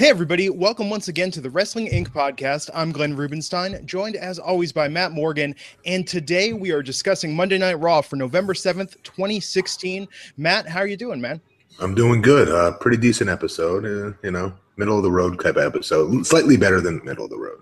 Hey, everybody. Welcome once again to the Wrestling Inc. podcast. I'm Glenn Rubenstein, joined as always by Matt Morgan. And today we are discussing Monday Night Raw for November 7th, 2016. Matt, how are you doing, man? I'm doing good. Uh, pretty decent episode. Uh, you know, middle of the road type episode. Slightly better than middle of the road.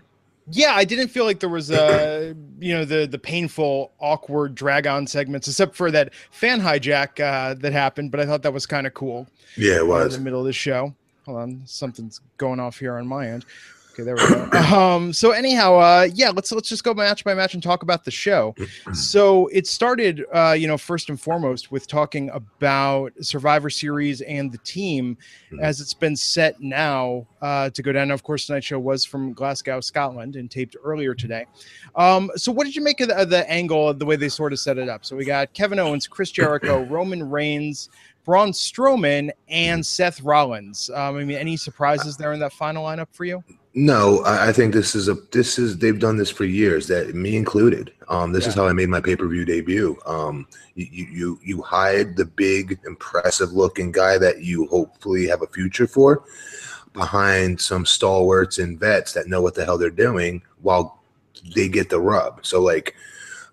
Yeah, I didn't feel like there was uh you know the the painful, awkward drag on segments, except for that fan hijack uh, that happened. But I thought that was kind of cool. Yeah, it was in the middle of the show. Hold on, something's going off here on my end. Okay, there we go. Um, so anyhow, uh, yeah, let's let's just go match by match and talk about the show. So it started, uh, you know, first and foremost with talking about Survivor Series and the team Mhm. as it's been set now uh, to go down. Of course, tonight's show was from Glasgow, Scotland, and taped earlier today. Um, so what did you make of the, of the angle, of the way they sort of set it up? So we got Kevin Owens, Chris Jericho, Roman Reigns. Braun Strowman and Seth Rollins. Um, I mean, any surprises there in that final lineup for you? No, I, I think this is a this is they've done this for years. That me included. Um, this is how I made my pay per view debut. Um, you, you you you hide the big, impressive looking guy that you hopefully have a future for behind some stalwarts and vets that know what the hell they're doing while they get the rub. So like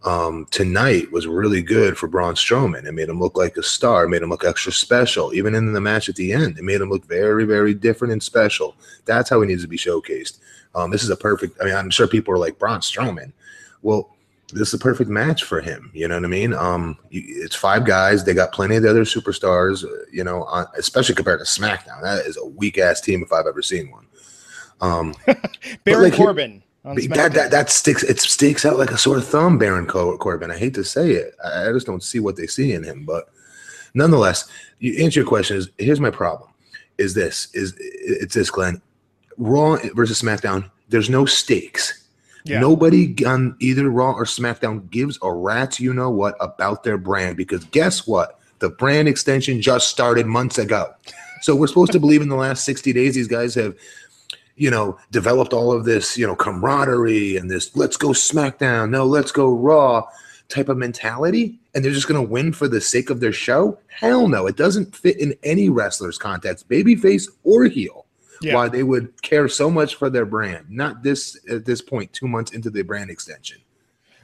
um, tonight was really good for Braun Strowman. It made him look like a star. It made him look extra special. Even in the match at the end, it made him look very, very different and special. That's how he needs to be showcased. Um, this is a perfect. I mean, I'm sure people are like Braun Strowman. Well, this is a perfect match for him. You know what I mean? Um, it's five guys. They got plenty of the other superstars. uh, You know, on, especially compared to SmackDown. That is a weak ass team if I've ever seen one. Um, Baron like, Corbin. That, that that sticks it sticks out like a sore thumb, Baron Corbin. I hate to say it. I, I just don't see what they see in him. But nonetheless, you answer your question is here's my problem. Is this is it's this Glenn Raw versus SmackDown? There's no stakes. Yeah. Nobody on either Raw or SmackDown gives a rat's you know what about their brand because guess what? The brand extension just started months ago. So we're supposed to believe in the last 60 days these guys have you know, developed all of this, you know, camaraderie and this let's go SmackDown, no, let's go Raw type of mentality. And they're just going to win for the sake of their show? Hell no. It doesn't fit in any wrestler's context, babyface or heel. Yeah. Why they would care so much for their brand. Not this at this point, two months into the brand extension.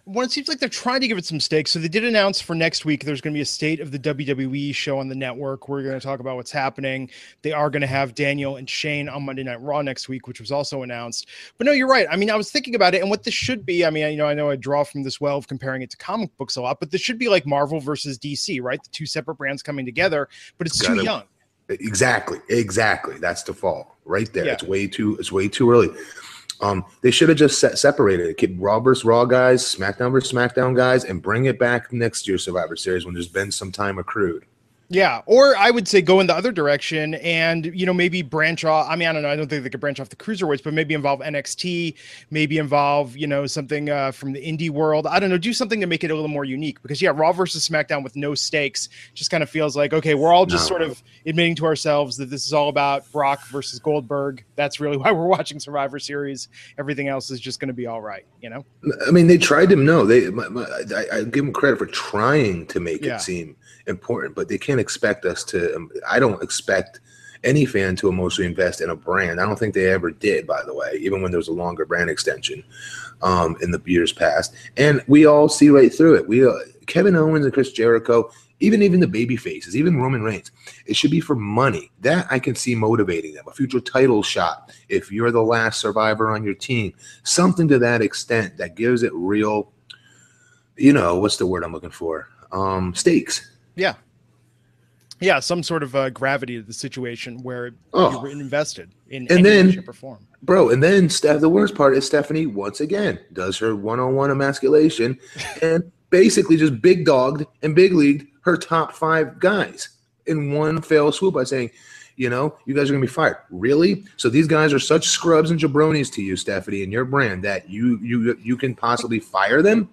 Well, it seems like they're trying to give it some stakes. So they did announce for next week there's going to be a state of the WWE show on the network. where We're going to talk about what's happening. They are going to have Daniel and Shane on Monday Night Raw next week, which was also announced. But no, you're right. I mean, I was thinking about it and what this should be. I mean, you know, I know I draw from this well of comparing it to comic books a lot, but this should be like Marvel versus DC, right? The two separate brands coming together, but it's too Got it. young. Exactly, exactly. That's the fall right there. Yeah. It's way too. It's way too early. Um, they should have just set, separated it. Keep Raw versus Raw guys, SmackDown versus SmackDown guys, and bring it back next year Survivor Series when there's been some time accrued. Yeah, or I would say go in the other direction and you know maybe branch off. I mean, I don't know. I don't think they could branch off the cruiserweights, but maybe involve NXT, maybe involve you know something uh, from the indie world. I don't know. Do something to make it a little more unique because yeah, Raw versus SmackDown with no stakes just kind of feels like okay, we're all just No. sort of admitting to ourselves that this is all about Brock versus Goldberg. That's really why we're watching Survivor Series. Everything else is just going to be all right, you know. I mean, they tried to. No, they. My, my, I, I give them credit for trying to make Yeah. it seem important, but they can't expect us to. um, I don't expect any fan to emotionally invest in a brand. I don't think they ever did, by the way, even when there was a longer brand extension um, in the years past. And we all see right through it. We uh, Kevin Owens and Chris Jericho, even even the baby faces, even Roman Reigns. It should be for money. That I can see motivating them. A future title shot if you're the last survivor on your team. Something to that extent that gives it real. You know what's the word I'm looking for? Um, stakes. Yeah. Yeah, some sort of uh, gravity to the situation where Oh. you're invested in And any then- shape, or form. Bro, and then the worst part is Stephanie once again does her one-on-one emasculation and basically just big dogged and big leagued her top five guys in one fell swoop by saying, you know, you guys are gonna be fired. Really? So these guys are such scrubs and jabronis to you, Stephanie, and your brand that you you you can possibly fire them?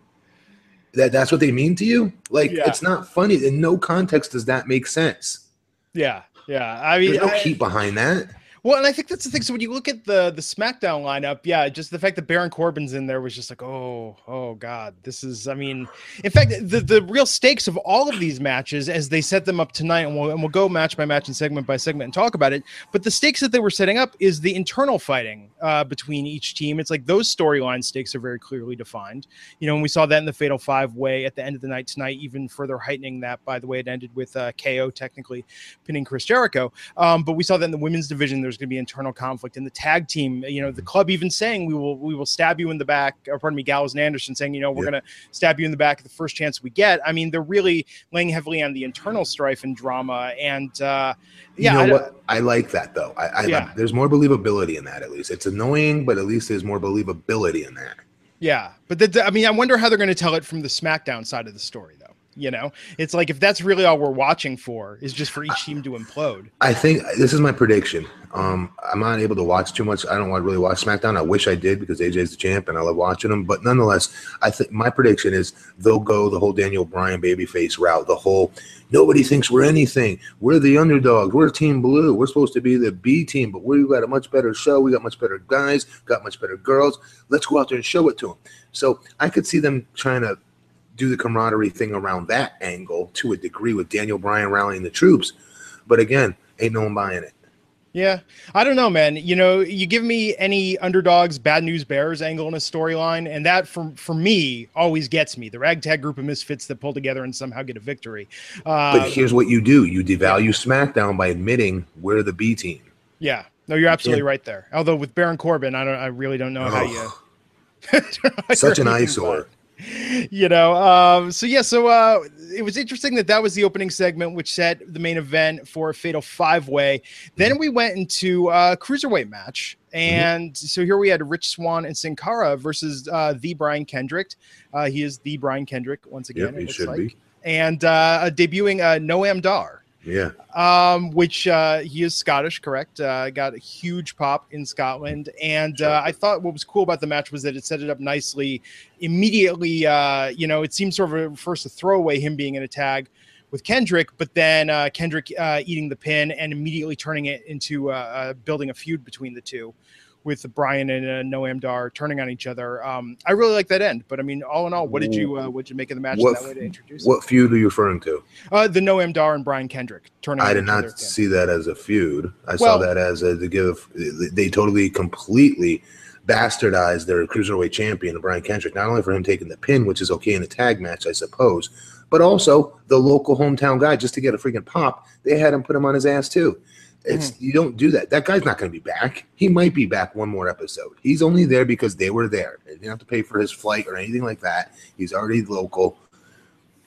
That that's what they mean to you? Like Yeah. it's not funny. In no context does that make sense. Yeah, yeah. I mean, There's no I- heat behind that. Well, and I think that's the thing. So when you look at the the SmackDown lineup, yeah, just the fact that Baron Corbin's in there was just like, oh, oh God, this is. I mean, in fact, the the real stakes of all of these matches as they set them up tonight, and we'll and we'll go match by match and segment by segment and talk about it. But the stakes that they were setting up is the internal fighting uh, between each team. It's like those storyline stakes are very clearly defined. You know, and we saw that in the Fatal Five Way at the end of the night tonight, even further heightening that. By the way, it ended with uh, KO technically pinning Chris Jericho. Um, but we saw that in the women's division there's going to be internal conflict in the tag team. You know, the club even saying we will we will stab you in the back, or pardon me, Gallows and Anderson saying, you know, we're Yep. going to stab you in the back the first chance we get. I mean, they're really laying heavily on the internal strife and drama. And uh, yeah, you I know don't- what? I like that though. I, I Yeah. there's more believability in that. At least it's annoying, but at least there's more believability in that. Yeah, but the, I mean, I wonder how they're going to tell it from the SmackDown side of the story. You know, it's like if that's really all we're watching for is just for each team to implode. I think this is my prediction. Um, I'm not able to watch too much. I don't want to really watch SmackDown. I wish I did because AJ's the champ and I love watching him. But nonetheless, I think my prediction is they'll go the whole Daniel Bryan babyface route. The whole nobody thinks we're anything. We're the underdogs. We're Team Blue. We're supposed to be the B team, but we've got a much better show. We got much better guys. Got much better girls. Let's go out there and show it to them. So I could see them trying to do the camaraderie thing around that angle to a degree with Daniel Bryan rallying the troops. But again, ain't no one buying it. Yeah, I don't know, man. You know, you give me any underdogs, bad news bears angle in a storyline, and that for for me always gets me. The ragtag group of misfits that pull together and somehow get a victory. Uh, But here's what you do: you devalue SmackDown by admitting we're the B team. yeah, no, you're absolutely right there. Although with Baron Corbin, I don't, I really don't know how you. Ugh. I don't know how Such an eyesore. you know um so yeah so uh it was interesting that that was the opening segment which set the main event for a fatal five way then we went into a cruiserweight match and so here we had rich swan and sin cara versus uh the brian kendrick. Uh he is the brian kendrick once again Yep, it he looks should like. be. and uh debuting uh noam dar Yeah, um, which uh, he is Scottish, correct? Uh, got a huge pop in Scotland, and uh, I thought what was cool about the match was that it set it up nicely. Immediately, uh, you know, it seemed sort of a, first a throwaway him being in a tag with Kendrick, but then uh, Kendrick uh, eating the pin and immediately turning it into uh, uh, building a feud between the two. With Brian and uh, Noam Dar turning on each other, um, I really like that end. But I mean, all in all, what did you uh, what did you make of the match What- that way to introduce? what feud are you referring to? Uh, the Noam Dar and Brian Kendrick turning. I on did each other not see that as a feud. I Well- saw that as a to give. They totally, completely bastardized their cruiserweight champion, Brian Kendrick. Not only for him taking the pin, which is okay in a tag match, I suppose, but also the local hometown guy just to get a freaking pop. They had him put him on his ass too. It's Mm-hmm. you don't do that. That guy's not going to be back. He might be back one more episode. He's only there because they were there. They didn't have to pay for his flight or anything like that. He's already local.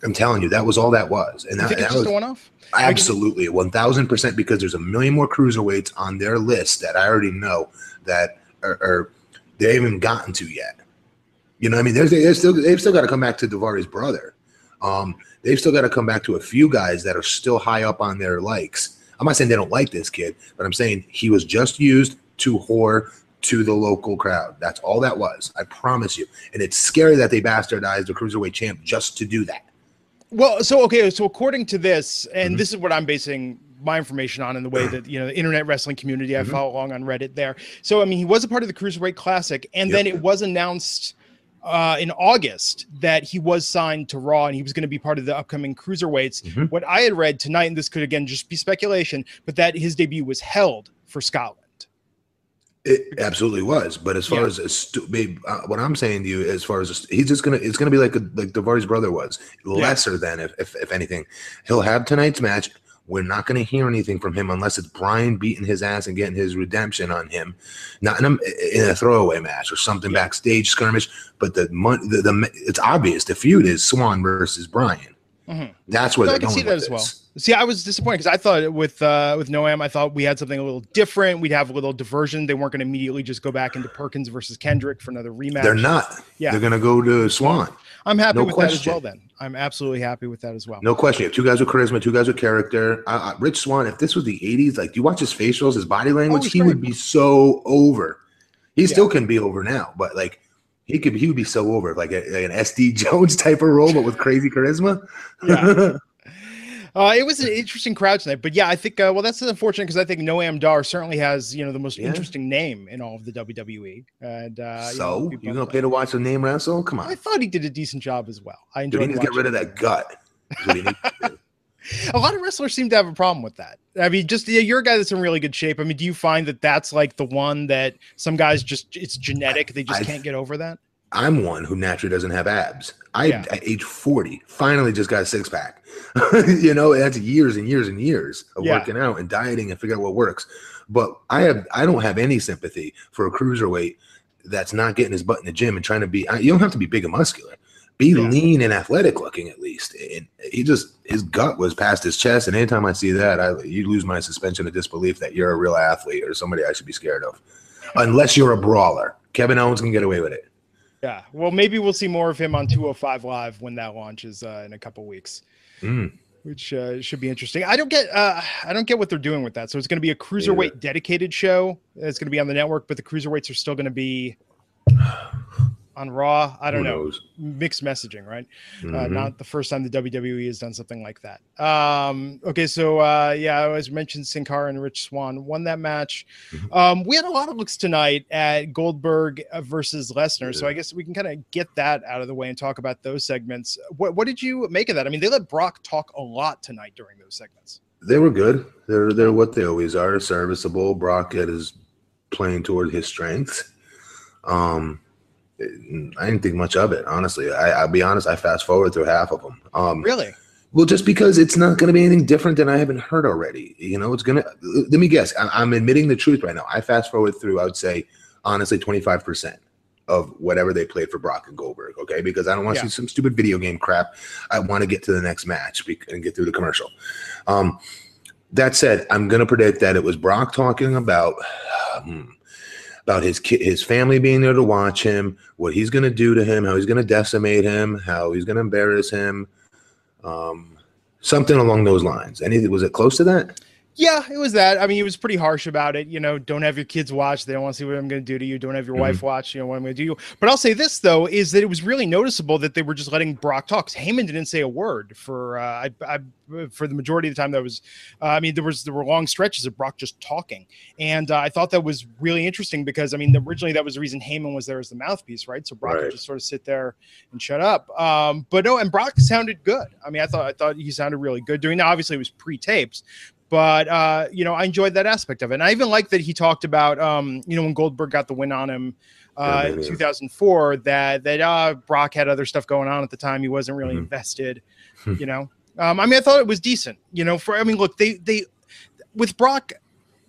I'm telling you, that was all that was, and You that, that was one-off? Absolutely, one thousand percent. Because there's a million more cruiserweights on their list that I already know that are, are they haven't even gotten to yet. You know, what I mean, there's they're still they've still got to come back to Duvari's brother. Um, they've still got to come back to a few guys that are still high up on their likes. I'm not saying they don't like this kid, but I'm saying he was just used to whore to the local crowd. That's all that was. I promise you. And it's scary that they bastardized the cruiserweight champ just to do that. Well, so okay, so according to this, and Mhm. this is what I'm basing my information on in the way that you know the internet wrestling community I Mhm. follow along on Reddit there. So I mean, he was a part of the Cruiserweight Classic, and Yep. then it was announced uh, in August that he was signed to Raw and he was going to be part of the upcoming Cruiserweights. Mhm. What I had read tonight, and this could again just be speculation, but that his debut was held for Scotland. It absolutely was, but as far Yeah. as a stu- babe, uh, what I'm saying to you, as far as a st- he's just gonna, it's gonna be like a, like Duvari's brother was, lesser than if, if if anything. He'll have tonight's match. We're not gonna hear anything from him unless it's Brian beating his ass and getting his redemption on him, not in a, in a throwaway match or something backstage skirmish. But the, the the it's obvious the feud is Swan versus Brian. Mhm. That's where So I can going see that as well. this. See, I was disappointed because I thought with uh, with Noam, I thought we had something a little different. We'd have a little diversion. They weren't going to immediately just go back into Perkins versus Kendrick for another rematch. They're not. Yeah. They're gonna go to Swan. I'm happy no with that as well. Then I'm absolutely happy with that as well. No question. You have two guys with charisma, two guys with character. Uh, Rich Swan, if this was the 80s, like, do you watch his facials, his body language? he's he great. would be so over. He Yeah. still can be over now, but like, he could he would be so over, like, a, like an SD Jones type of role, but with crazy charisma. Yeah. Uh, it was an interesting crowd tonight, but yeah, I think uh, well that's unfortunate because I think Noam Dar certainly has you know the most Yeah. interesting name in all of the WWE. And uh, you know, so people- gonna pay to watch the name wrestle? Come on! I thought he did a decent job as well. I Dude, he to get rid of that gut. That's what he needs to do. A lot of wrestlers seem to have a problem with that. I mean, just yeah, you're a guy that's in really good shape. I mean, do you find that that's like the one that some guys just it's genetic? They just I- can't get over that. I'm one who naturally doesn't have abs. I, Yeah. at age 40, finally just got a six pack. you know, that's years and years and years of Yeah. working out and dieting and figure out what works. But I have, I don't have any sympathy for a cruiserweight that's not getting his butt in the gym and trying to be. You don't have to be big and muscular. Be Yeah. lean and athletic looking at least. And he just his gut was past his chest. And anytime I see that, I you lose my suspension of disbelief that you're a real athlete or somebody I should be scared of. Unless you're a brawler. Kevin Owens can get away with it. Yeah. Well, maybe we'll see more of him on 205 Live when that launches uh, in a couple weeks. Mm. which uh, should be interesting. I don't get uh, I don't get what they're doing with that. So it's going to be a cruiserweight dedicated show. It's going to be on the network, but the cruiserweights are still going to be on Raw. I don't know. Mixed messaging, right? Uh, Mhm. not the first time the WWE has done something like that. Um, okay, so uh, yeah, I was mentioned Sin Cara and Rich Swan won that match. Mhm. Um, we had a lot of looks tonight at Goldberg uh, versus Lesnar, so I guess we can kind of get that out of the way and talk about those segments. What what did you make of that? I mean, they let Brock talk a lot tonight during those segments. They were good. They're they're what they always are, serviceable. Brock is playing toward his strengths. Um, I didn't think much of it, honestly. I, I'll be honest. I fast forward through half of them. Um, Really? well, just because it's not going to be anything different than I haven't heard already. You know, it's gonna. Let me guess. I, I'm admitting the truth right now. I fast forward through. I would say, honestly, 25 percent of whatever they played for Brock and Goldberg. Okay, because I don't want to Yeah. see some stupid video game crap. I want to get to the next match and get through the commercial. Um, that said, I'm going to predict that it was Brock talking about hmm, about his kid, his family being there to watch him, what he's going to do to him, how he's going to decimate him, how he's going to embarrass him, um, something along those lines. Any was it close to that? Yeah, it was that. I mean, he was pretty harsh about it. You know, don't have your kids watch. They don't want to see what I'm going to do to you. Don't have your Mm-hmm. wife watch. You know what I'm going to do. to you. But I'll say this though is that it was really noticeable that they were just letting Brock talk. Heyman didn't say a word for uh, I, I for the majority of the time. That was, uh, I mean, there was there were long stretches of Brock just talking, and uh, I thought that was really interesting because I mean, originally that was the reason Heyman was there as the mouthpiece, right? So Brock Right. could just sort of sit there and shut up. Um, but no, and Brock sounded good. I mean, I thought I thought he sounded really good doing that. Obviously, it was pre-taped, but uh, you know, I enjoyed that aspect of it. And I even like that he talked about, um, you know, when Goldberg got the win on him uh, Yeah, in 2004, that that uh, Brock had other stuff going on at the time. He wasn't really Mhm. invested, you know. Um, I mean, I thought it was decent, you know. For I mean, look, they they with Brock.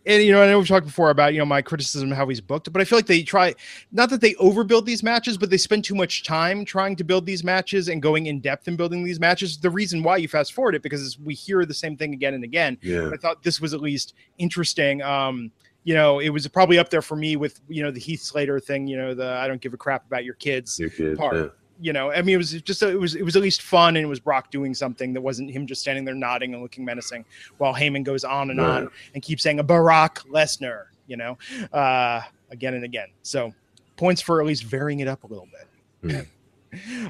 And you know, I know we've talked before about you know my criticism of how he's booked, but I feel like they try not that they overbuild these matches, but they spend too much time trying to build these matches and going in depth in building these matches. The reason why you fast forward it because we hear the same thing again and again. Yeah. I thought this was at least interesting. Um, you know, it was probably up there for me with you know the Heath Slater thing. You know, the I don't give a crap about your kids. Your kids. part. yeah. You know, I mean, it was just it was it was at least fun, and it was Brock doing something that wasn't him just standing there nodding and looking menacing, while Heyman goes on and on and keeps saying a Barack Lesnar. You know, uh, again and again. So points for at least varying it up a little bit.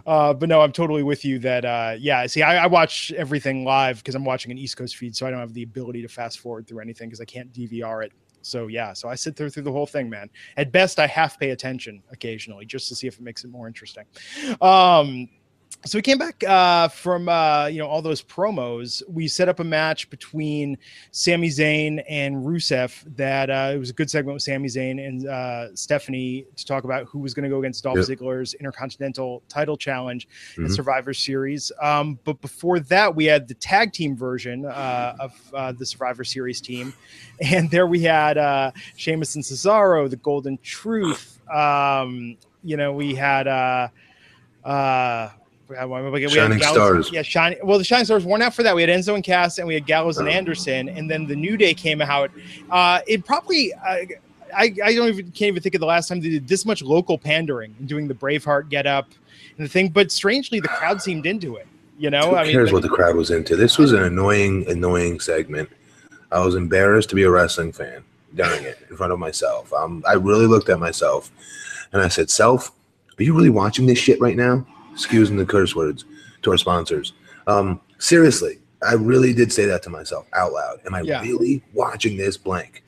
Uh, but no, I'm totally with you that, uh, yeah, see, I, I watch everything live because I'm watching an East Coast feed, so I don't have the ability to fast forward through anything because I can't DVR it. So yeah, so I sit there through the whole thing, man. At best, I half pay attention occasionally just to see if it makes it more interesting. Um, so we came back uh, from uh, you know all those promos. We set up a match between Sami Zayn and Rusev. That uh, it was a good segment with Sami Zayn and uh, Stephanie to talk about who was going to go against Dolph Yep. Ziggler's Intercontinental Title Challenge in Mhm. Survivor Series. Um, but before that, we had the tag team version uh, of uh, the Survivor Series team, and there we had uh, Sheamus and Cesaro, the Golden Truth. Um, you know, we had. Uh, uh, we had- we had Shining Gallows- Stars. Yeah, shining. Well, the Shining Stars weren't out for that. We had Enzo and Cass, and we had Gallows and Oh. Anderson, and then the New Day came out. Uh, it probably. Uh, I, I don't even can't even think of the last time they did this much local pandering and doing the Braveheart get up and the thing. But strangely, the crowd seemed into it. You know, Who I mean, cares like- what the crowd was into? This was an annoying, annoying segment. I was embarrassed to be a wrestling fan during it in front of myself. Um, I really looked at myself and I said, "Self, are you really watching this shit right now?" Excusing the curse words to our sponsors. Um, seriously, I really did say that to myself out loud. Am I Yeah. really watching this blank?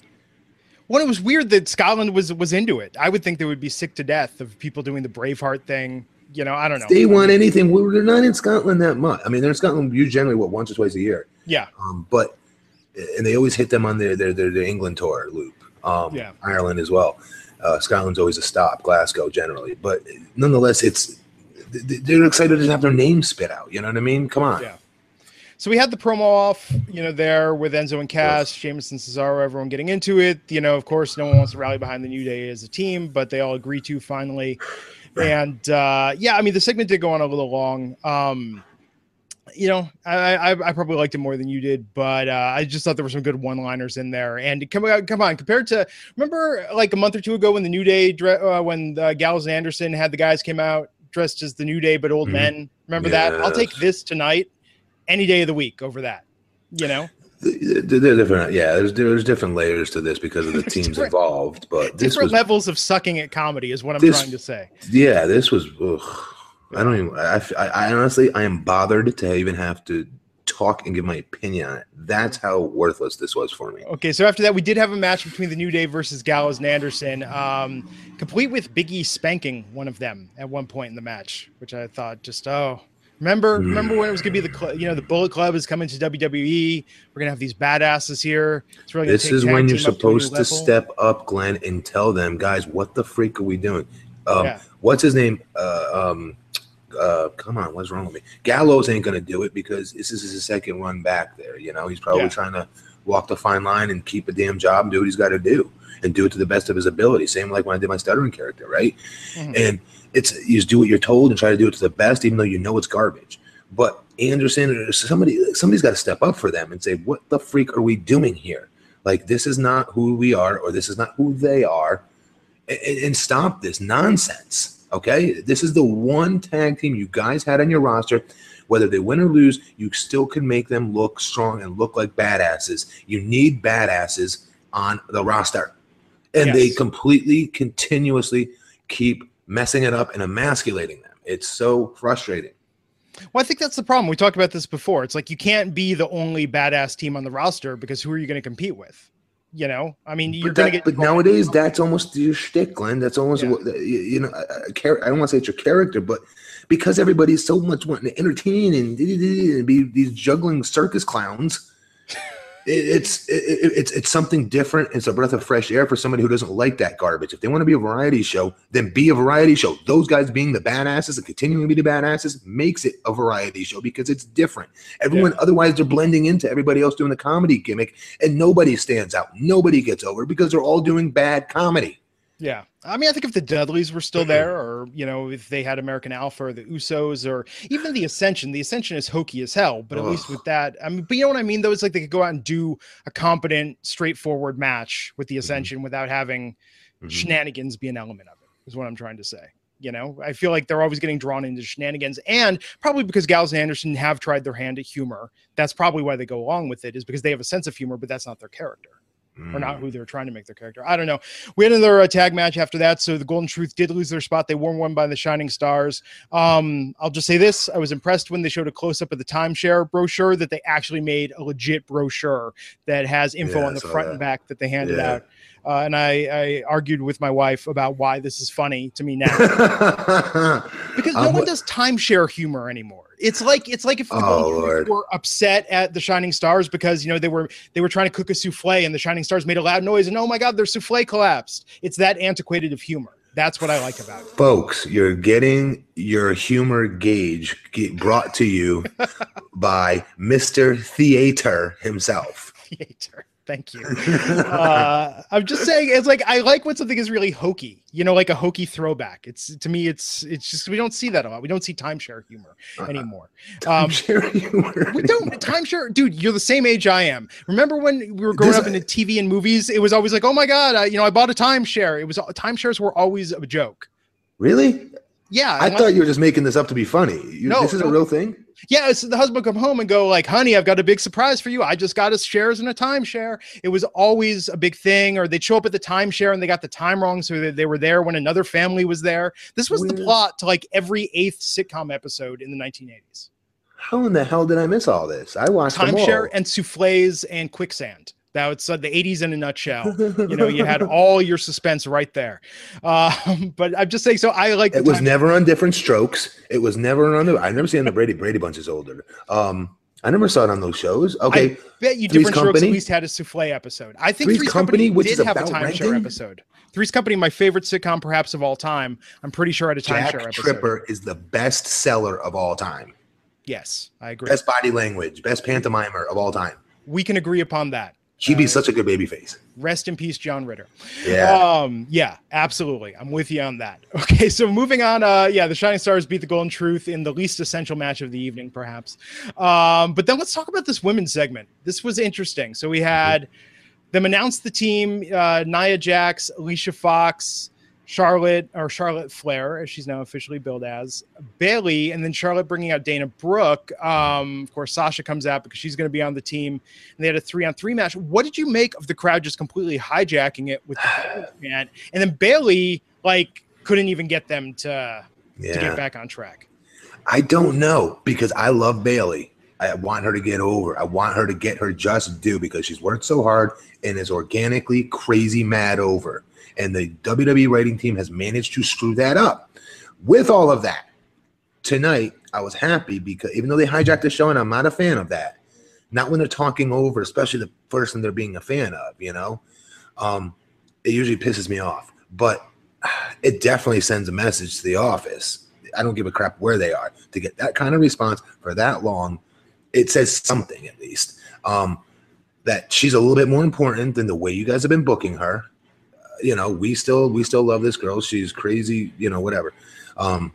Well, it was weird that Scotland was was into it. I would think they would be sick to death of people doing the Braveheart thing. You know, I don't know. They want anything. Well, they're not in Scotland that much. I mean, they're in Scotland you generally what once or twice a year. Yeah, Um, but and they always hit them on their their their, their England tour loop. Um, Yeah. Ireland as well. Uh, Scotland's always a stop. Glasgow generally, but nonetheless, it's they're excited to have their name spit out. You know what I mean? Come on. Yeah. So we had the promo off, you know, there with Enzo and Cass, Sheamus and Cesaro, everyone getting into it. You know, of course, no one wants to rally behind the New Day as a team, but they all agree to finally. And uh, yeah, I mean, the segment did go on a little long. Um, you know, I, I I probably liked it more than you did, but uh, I just thought there were some good one-liners in there. And come on, come on, compared to remember like a month or two ago when the New Day, uh, when uh, Gallows and Anderson had the guys came out dressed as the New Day but old Mhm. men. Remember that? I'll take this tonight any day of the week over that. You know, They're different. Yeah, there's there's different layers to this because of the teams involved. But this different was levels of sucking at comedy is what I'm This- trying to say. yeah, this was. Ugh, I don't even. I, I, I honestly, I am bothered to even have to talk and give my opinion on it. That's how worthless this was for me. Okay, so after that, we did have a match between the New Day versus Gallows and Anderson, um, complete with Biggie spanking one of them at one point in the match, which I thought just oh. Remember, remember when it was gonna be the cl- you know the Bullet Club is coming to WWE. We're gonna have these badasses here. It's really This is when you're up to supposed to step up, Glenn, and tell them, guys, what the freak are we doing? Um, Yeah. What's his name? Uh, um, uh, come on, what's wrong with me? Gallows ain't gonna do it because this is his second run back there. You know, he's probably Yeah. trying to walk the fine line and keep a damn job and do what he's got to do and do it to the best of his ability. Same like when I did my stuttering character, right? Mhm. And it's you just do what you're told and try to do it to the best, even though you know it's garbage. But Anderson somebody, somebody's got to step up for them and say, "What the freak are we doing here? Like this is not who we are, or this is not who they are." and, and stop this nonsense. Okay, this is the one tag team you guys had on your roster. Whether they win or lose, you still can make them look strong and look like badasses. You need badasses on the roster, and they completely, continuously keep messing it up and emasculating them. It's so frustrating. Well, I think that's the problem. We talked about this before. It's like you can't be the only badass team on the roster because who are you going to compete with? You know, I mean, you're But, going to get. but nowadays, that's almost your shtick, Glenn. That's almost Yeah. what you, know. I don't want to say it's your character, but because everybody's so much wanting to entertain and, and be these juggling circus clowns, it, it's it, it- it's it's something different. It's a breath of fresh air for somebody who doesn't like that garbage. If they want to be a variety show, then be a variety show. Those guys being the badasses and continuing to be the badasses makes it a variety show because it's different. Everyone, otherwise, they're blending into everybody else doing the comedy gimmick, and nobody stands out. Nobody gets over because they're all doing bad comedy. Yeah. I mean, I think if the Dudleys were still there, or, you know, if they had American Alpha or the Usos or even the Ascension, the Ascension is hokey as hell. But at least with that, I mean, but you know what I mean? Though it's like they could go out and do a competent, straightforward match with the Ascension without having Mhm. shenanigans be an element of it, is what I'm trying to say. You know, I feel like they're always getting drawn into shenanigans, and probably because Gallows and Anderson have tried their hand at humor. That's probably why they go along with it, is because they have a sense of humor, but that's not their character or not Mm. who they're trying to make their character. I don't know. We had another uh, tag match after that. So the Golden Truth did lose their spot. They were won by the Shining Stars. Um, I'll just say this: I was impressed when they showed a close up of the timeshare brochure that they actually made a legit brochure that has info Yeah, on the front that. and back that they handed Yeah. out. Uh, and I, I argued with my wife about why this is funny to me now because no Um, one does timeshare humor anymore. It's like it's like if the Oh, Golden Truth Lord. were upset at the Shining Stars because you know they were they were trying to cook a souffle and the Shining Stars made a loud noise and oh my god their souffle collapsed. It's that antiquated of humor. That's what I like about it. Folks, you're getting your humor gauge ge- brought to you by Mr. Theater himself. Theater. Thank you. Uh, I'm just saying, it's like I like when something is really hokey, you know, like a hokey throwback. It's to me, it's it's just we don't see that a lot. We don't see timeshare humor anymore. Um, Timeshare humor. We don't timeshare, dude. You're the same age I am. Remember when we were growing up the TV and movies? It was always like, oh my god, I, you know, I bought a timeshare. It was timeshares were always a joke. Really? Yeah, I unless- thought you were just making this up to be funny. You, No, this is no. a real thing? Yeah. It's the husband come home and go like, honey, I've got a big surprise for you. I just got us shares in a timeshare. It was always a big thing. Or they'd show up at the timeshare and they got the time wrong, so that they were there when another family was there. This was the plot to like every eighth sitcom episode in the 1980s. How in the hell did I miss all this? I watched. Timeshare and souffles and quicksand. That was uh, the 80s in a nutshell. you know, you had all your suspense right there. Um, but I'm just saying, so I like. It was time- never on different strokes. It was never on the. I never seen the Brady Brady Bunch is older. Um, I never saw it on those shows. Okay, I bet you Three's different strokes at least had a souffle episode. I think Three's Three's, Company, Company, which did is have a timeshare renting? episode. Three's Company, my favorite sitcom perhaps of all time. I'm pretty sure had a timeshare Jack episode. Tripper is the best seller of all time. Yes, I agree. Best body language, best pantomimer of all time. we can agree upon that. He'd be Uh, such a good baby face. Rest in peace, John Ritter. Yeah. Um, yeah, absolutely. I'm with you on that. Okay, so moving on. Uh, yeah, the Shining Stars beat the Golden Truth in the least essential match of the evening, perhaps. Um, but then let's talk about this women's segment. This was interesting. So we had them announce the team: uh, Nia Jax, Alicia Fox, Charlotte or Charlotte Flair, as she's now officially billed as Bayley, and then Charlotte bringing out Dana Brooke. Um, of course, Sasha comes out because she's going to be on the team, and they had a three-on-three match. What did you make of the crowd just completely hijacking it with the chant, and then Bayley like couldn't even get them to to get back on track? I don't know because I love Bayley. I want her to get over. I want her to get her just due because she's worked so hard and is organically crazy mad over. And the WWE writing team has managed to screw that up. With all of that, tonight I was happy because even though they hijacked the show, and I'm not a fan of that, not when they're talking over, especially the person they're being a fan of, you know, um, it usually pisses me off. But it definitely sends a message to the office. I don't give a crap where they are to get that kind of response for that long. It says something at least um, that she's a little bit more important than the way you guys have been booking her. You know, we still we still love this girl. She's crazy. You know, whatever. Um,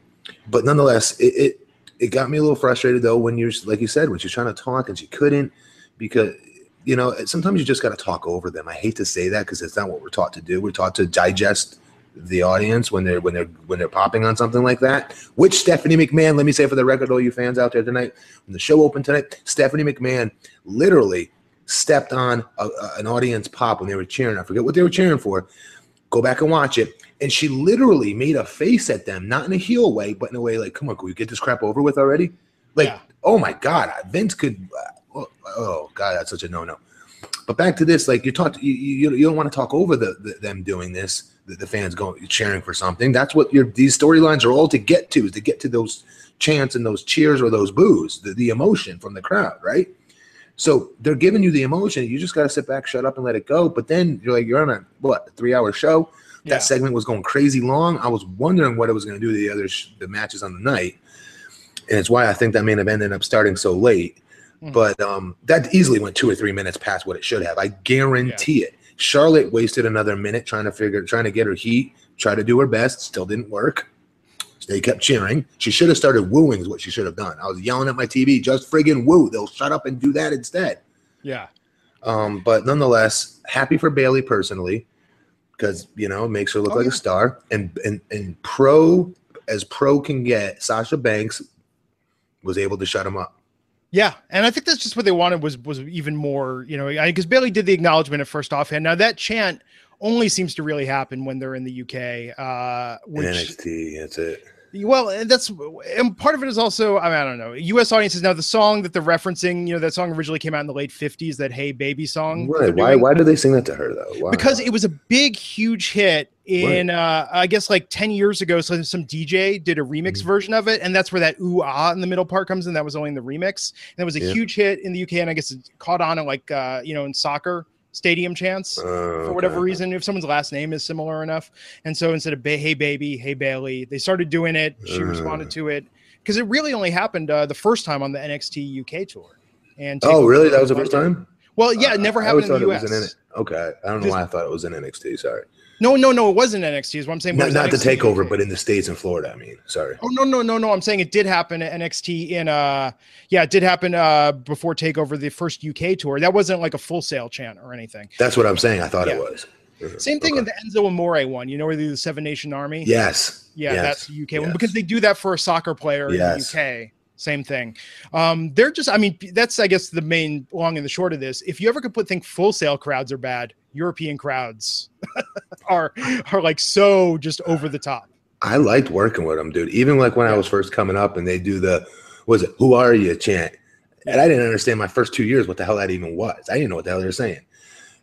but nonetheless, it, it it got me a little frustrated though when you're like you said when she's trying to talk and she couldn't because you know sometimes you just got to talk over them. I hate to say that because it's not what we're taught to do. We're taught to digest the audience when they're when they're when they're popping on something like that. Which Stephanie McMahon, let me say for the record, all you fans out there tonight, when the show opened tonight, Stephanie McMahon literally stepped on a, a- an audience pop when they were cheering. I forget what they were cheering for. Go back and watch it. And she literally made a face at them, not in a heel way, but in a way like, "Come on, can we get this crap over with already?" Like, Yeah. oh my god, Vince could. Uh, oh, oh god, that's such a no-no. But back to this, like you talked, you, you, you don't want to talk over the, the them doing this. The, the fans going cheering for something. That's what your these storylines are all to get to is to get to those chants and those cheers or those boos, the, the emotion from the crowd, right? So they're giving you the emotion. You just got to sit back, shut up, and let it go. But then you're like, you're on a what three hour show. Yeah. That segment was going crazy long. I was wondering what it was going to do to the other sh- the matches on the night, and it's why I think that main event ended up starting so late. Mhm. But um, that easily went two or three minutes past what it should have. I guarantee it. Charlotte wasted another minute trying to figure, trying to get her heat, try to do her best. Still didn't work. They kept cheering. She should have started wooing, is what she should have done. I was yelling at my TV, just friggin' woo. They'll shut up and do that instead. Yeah, Um, but nonetheless, happy for Bayley personally, because you know makes her look Oh, like yeah. a star. And and and pro as pro can get, Sasha Banks was able to shut him up. Yeah, and I think that's just what they wanted was was even more, you know, because Bayley did the acknowledgement at first offhand. Now that chant only seems to really happen when they're in the UK, uh, which NXT, that's it. well, and that's and part of it is also I, mean, I don't know, U.S. audiences now the song that they're referencing, you know, that song originally came out in the late '50s, that "Hey Baby" song. Right? Why? Why do they sing that to her though? Why? because it was a big huge hit in uh i guess like 10 years ago so some dj did a remix Mhm. version of it and that's where that ooh ah in the middle part comes in that was only in the remix and it was a Yeah. huge hit in the uk and i guess it caught on like uh you know in soccer stadium chants Uh, for whatever okay. reason if someone's last name is similar enough and so instead of hey baby hey bayley they started doing it she Uh. responded to it because it really only happened uh the first time on the nxt uk tour and Oh, really? That was the first time. well yeah it never happened in the us it was in Okay, I don't know why I thought it was in NXT. Sorry, no no no it wasn't nxt is what i'm saying not, the takeover, UK. but in the states and Florida. I mean, sorry. Oh no no no no! I'm saying it did happen at NXT in uh yeah it did happen uh before Takeover the first UK tour. That wasn't like a full sail chant or anything. That's what I'm saying. I thought Yeah. it was. Mhm. Same thing Okay. in the Enzo Amore one. You know where they do the Seven Nation Army. Yes. yeah, yes, that's the UK one because they do that for a soccer player Yes. in the UK. Same thing. Um, they're just I mean that's I guess the main long and the short of this. If you ever could put think full sail crowds are bad, European crowds are are like so just over the top. I liked working with them, dude. Even like when I was first coming up and they do the was it "Who are you?" chant, and I didn't understand my first two years what the hell that even was. I didn't know what the hell they were saying.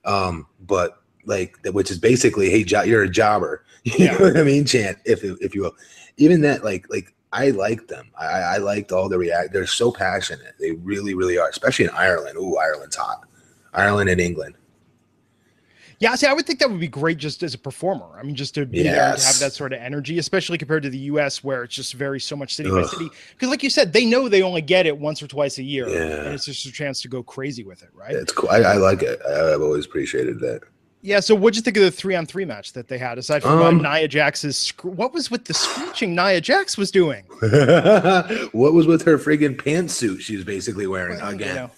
Um, but like, which is basically, "Hey, jo- you're a jobber," you Yeah. know what I mean? Chant, if if you will. Even that, like, like I liked them. I, I liked all the react. They're so passionate. They really, really are. Especially in Ireland. Ooh, Ireland's hot. Ireland and England. Yeah, see, I would think that would be great just as a performer. I mean, just to be there and to have that sort of energy, especially compared to the U.S., where it's just very so much city by city. Because, like you said, they know they only get it once or twice a year, Yeah. and it's just a chance to go crazy with it, right? It's cool. I, I like it. I've always appreciated that. Yeah. So, what'd you think of the three-on-three match that they had? Aside from Um, Nia Jax's, what was with the screeching Nia Jax was doing? what was with her friggin' pantsuit she was basically wearing You again? know,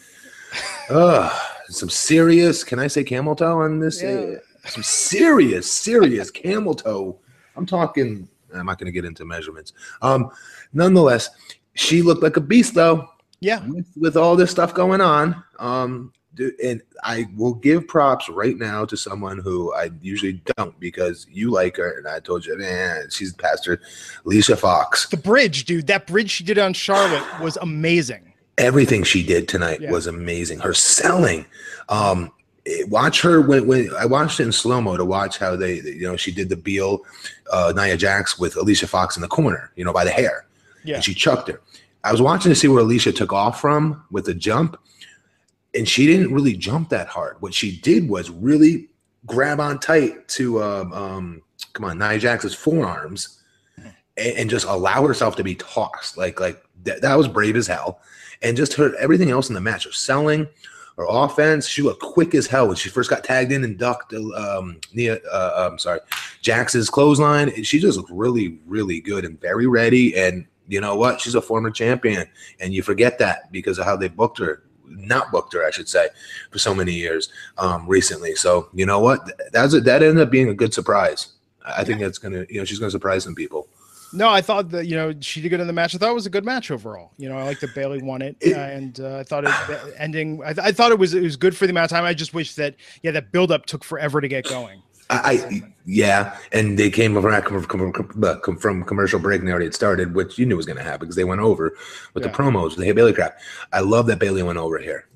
Ugh, some serious. Can I say camel toe on this? Yeah. Uh, some serious, serious camel toe. I'm talking. I'm not going to get into measurements. Um, nonetheless, she looked like a beast though. yeah. with, with all this stuff going on. Um, and I will give props right now to someone who I usually don't because you like her, and I told you, man, she's the Pastor Alicia Fox. The bridge, dude. That bridge she did on Charlotte was amazing. Everything she did tonight Yeah. was amazing. Her selling, um, watch her when when I watched it in slow mo to watch how they, you know, she did the Beal, uh, Nia Jax with Alicia Fox in the corner, you know, by the hair. Yeah. and she chucked her. I was watching to see where Alicia took off from with the jump, and she didn't really jump that hard. What she did was really grab on tight to um, um come on Nia Jax's forearms and, and just allow herself to be tossed. Like like that, that was brave as hell. And just her everything else in the match, her selling, her offense. She looked quick as hell when she first got tagged in and ducked um Nia uh, I'm sorry, Jax's clothesline. She just looked really, really good and very ready. And you know what? She's a former champion, and you forget that because of how they booked her, not booked her, I should say, for so many years um, recently. So you know what? That's a, that ended up being a good surprise. I think that's gonna, you know, she's gonna surprise some people. No, I thought that you know she did good in the match. I thought it was a good match overall. You know, I like that Bayley won it, It- uh, and uh, I thought it ending. I, th- I thought it was it was good for the amount of time. I just wish that yeah, that build up took forever to get going. I, I yeah, and they came from, from, from, from, from commercial break and they already had started, which you knew was going to happen because they went over with Yeah. the promos, the Bayley crap. I love that Bayley went over here.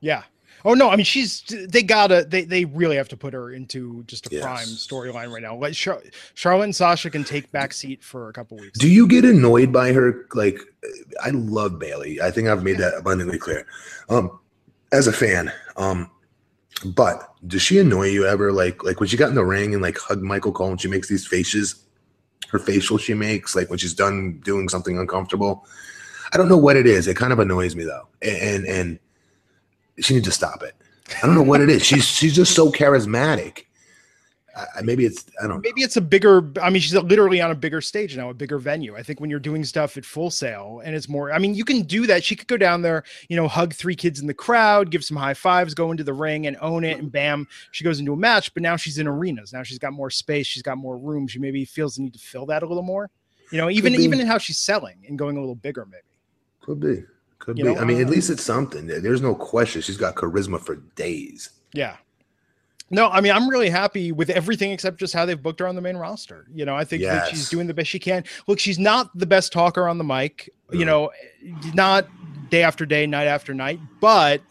Yeah. Oh no, I mean she's they gotta they they really have to put her into just a Yes. prime storyline right now. Like Char- Charlotte and Sasha can take back seat for a couple weeks. Do you get annoyed by her? Like, I love Bayley. I think I've made that abundantly clear. Um, as a fan, um, but does she annoy you ever? Like, like when she got in the ring and like hugged Michael Cole and she makes these faces, her facial she makes, like when she's done doing something uncomfortable. I don't know what it is. It kind of annoys me though, and and, and she needs to stop it. I don't know what it is. She's she's just so charismatic. I, maybe it's I don't know. Maybe it's a bigger. I mean, she's literally on a bigger stage now, a bigger venue. I think when you're doing stuff at Full Sail and it's more. I mean, you can do that. She could go down there, you know, hug three kids in the crowd, give some high fives, go into the ring and own it, and bam, she goes into a match. But now she's in arenas. Now she's got more space. She's got more room. She maybe feels the need to fill that a little more. You know, even even in how she's selling and going a little bigger, maybe. Could be. Could You be. know, I mean, at uh, least it's something. There's no question. She's got charisma for days. Yeah. No, I mean, I'm really happy with everything except just how they've booked her on the main roster. You know, I think that she's doing the best she can. Look, she's not the best talker on the mic, you know, not day after day, night after night, but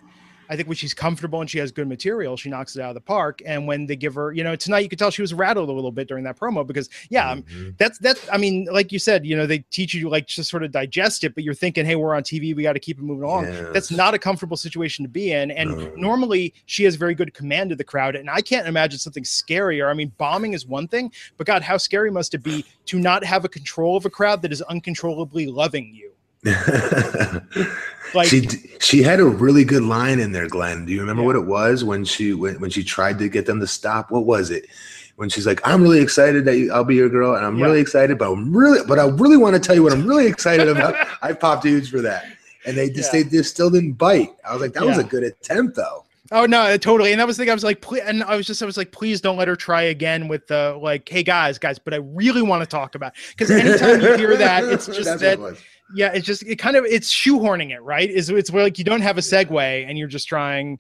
I think when she's comfortable and she has good material, she knocks it out of the park. And when they give her, you know, tonight you could tell she was rattled a little bit during that promo because, yeah, Mhm. that's that's I mean, like you said, you know, they teach you like just sort of digest it, but you're thinking, hey, we're on TV, we got to keep it moving along. That's not a comfortable situation to be in. And No. normally she has very good command of the crowd. And I can't imagine something scarier. I mean, bombing is one thing, but God, how scary must it be to not have a control of a crowd that is uncontrollably loving you? Like she she had a really good line in there, Glenn. Do you remember Yeah. what it was when she when, when she tried to get them to stop? What was it? When she's like, "I'm really excited that you, I'll be your girl, and I'm Yeah. really excited, but I'm really, but I really want to tell you what I'm really excited about." I popped huge for that, and they just Yeah. they just still didn't bite. I was like, "That was a good attempt, though." Oh no, totally. And that was thinking, I was like, please, and I was just, I was like, please don't let her try again with the like, hey guys, guys. But I really want to talk about because anytime you hear that, it's just That's that, what it was. Yeah, it's just it kind of it's shoehorning it, right? Is it's where like you don't have a segue and you're just trying,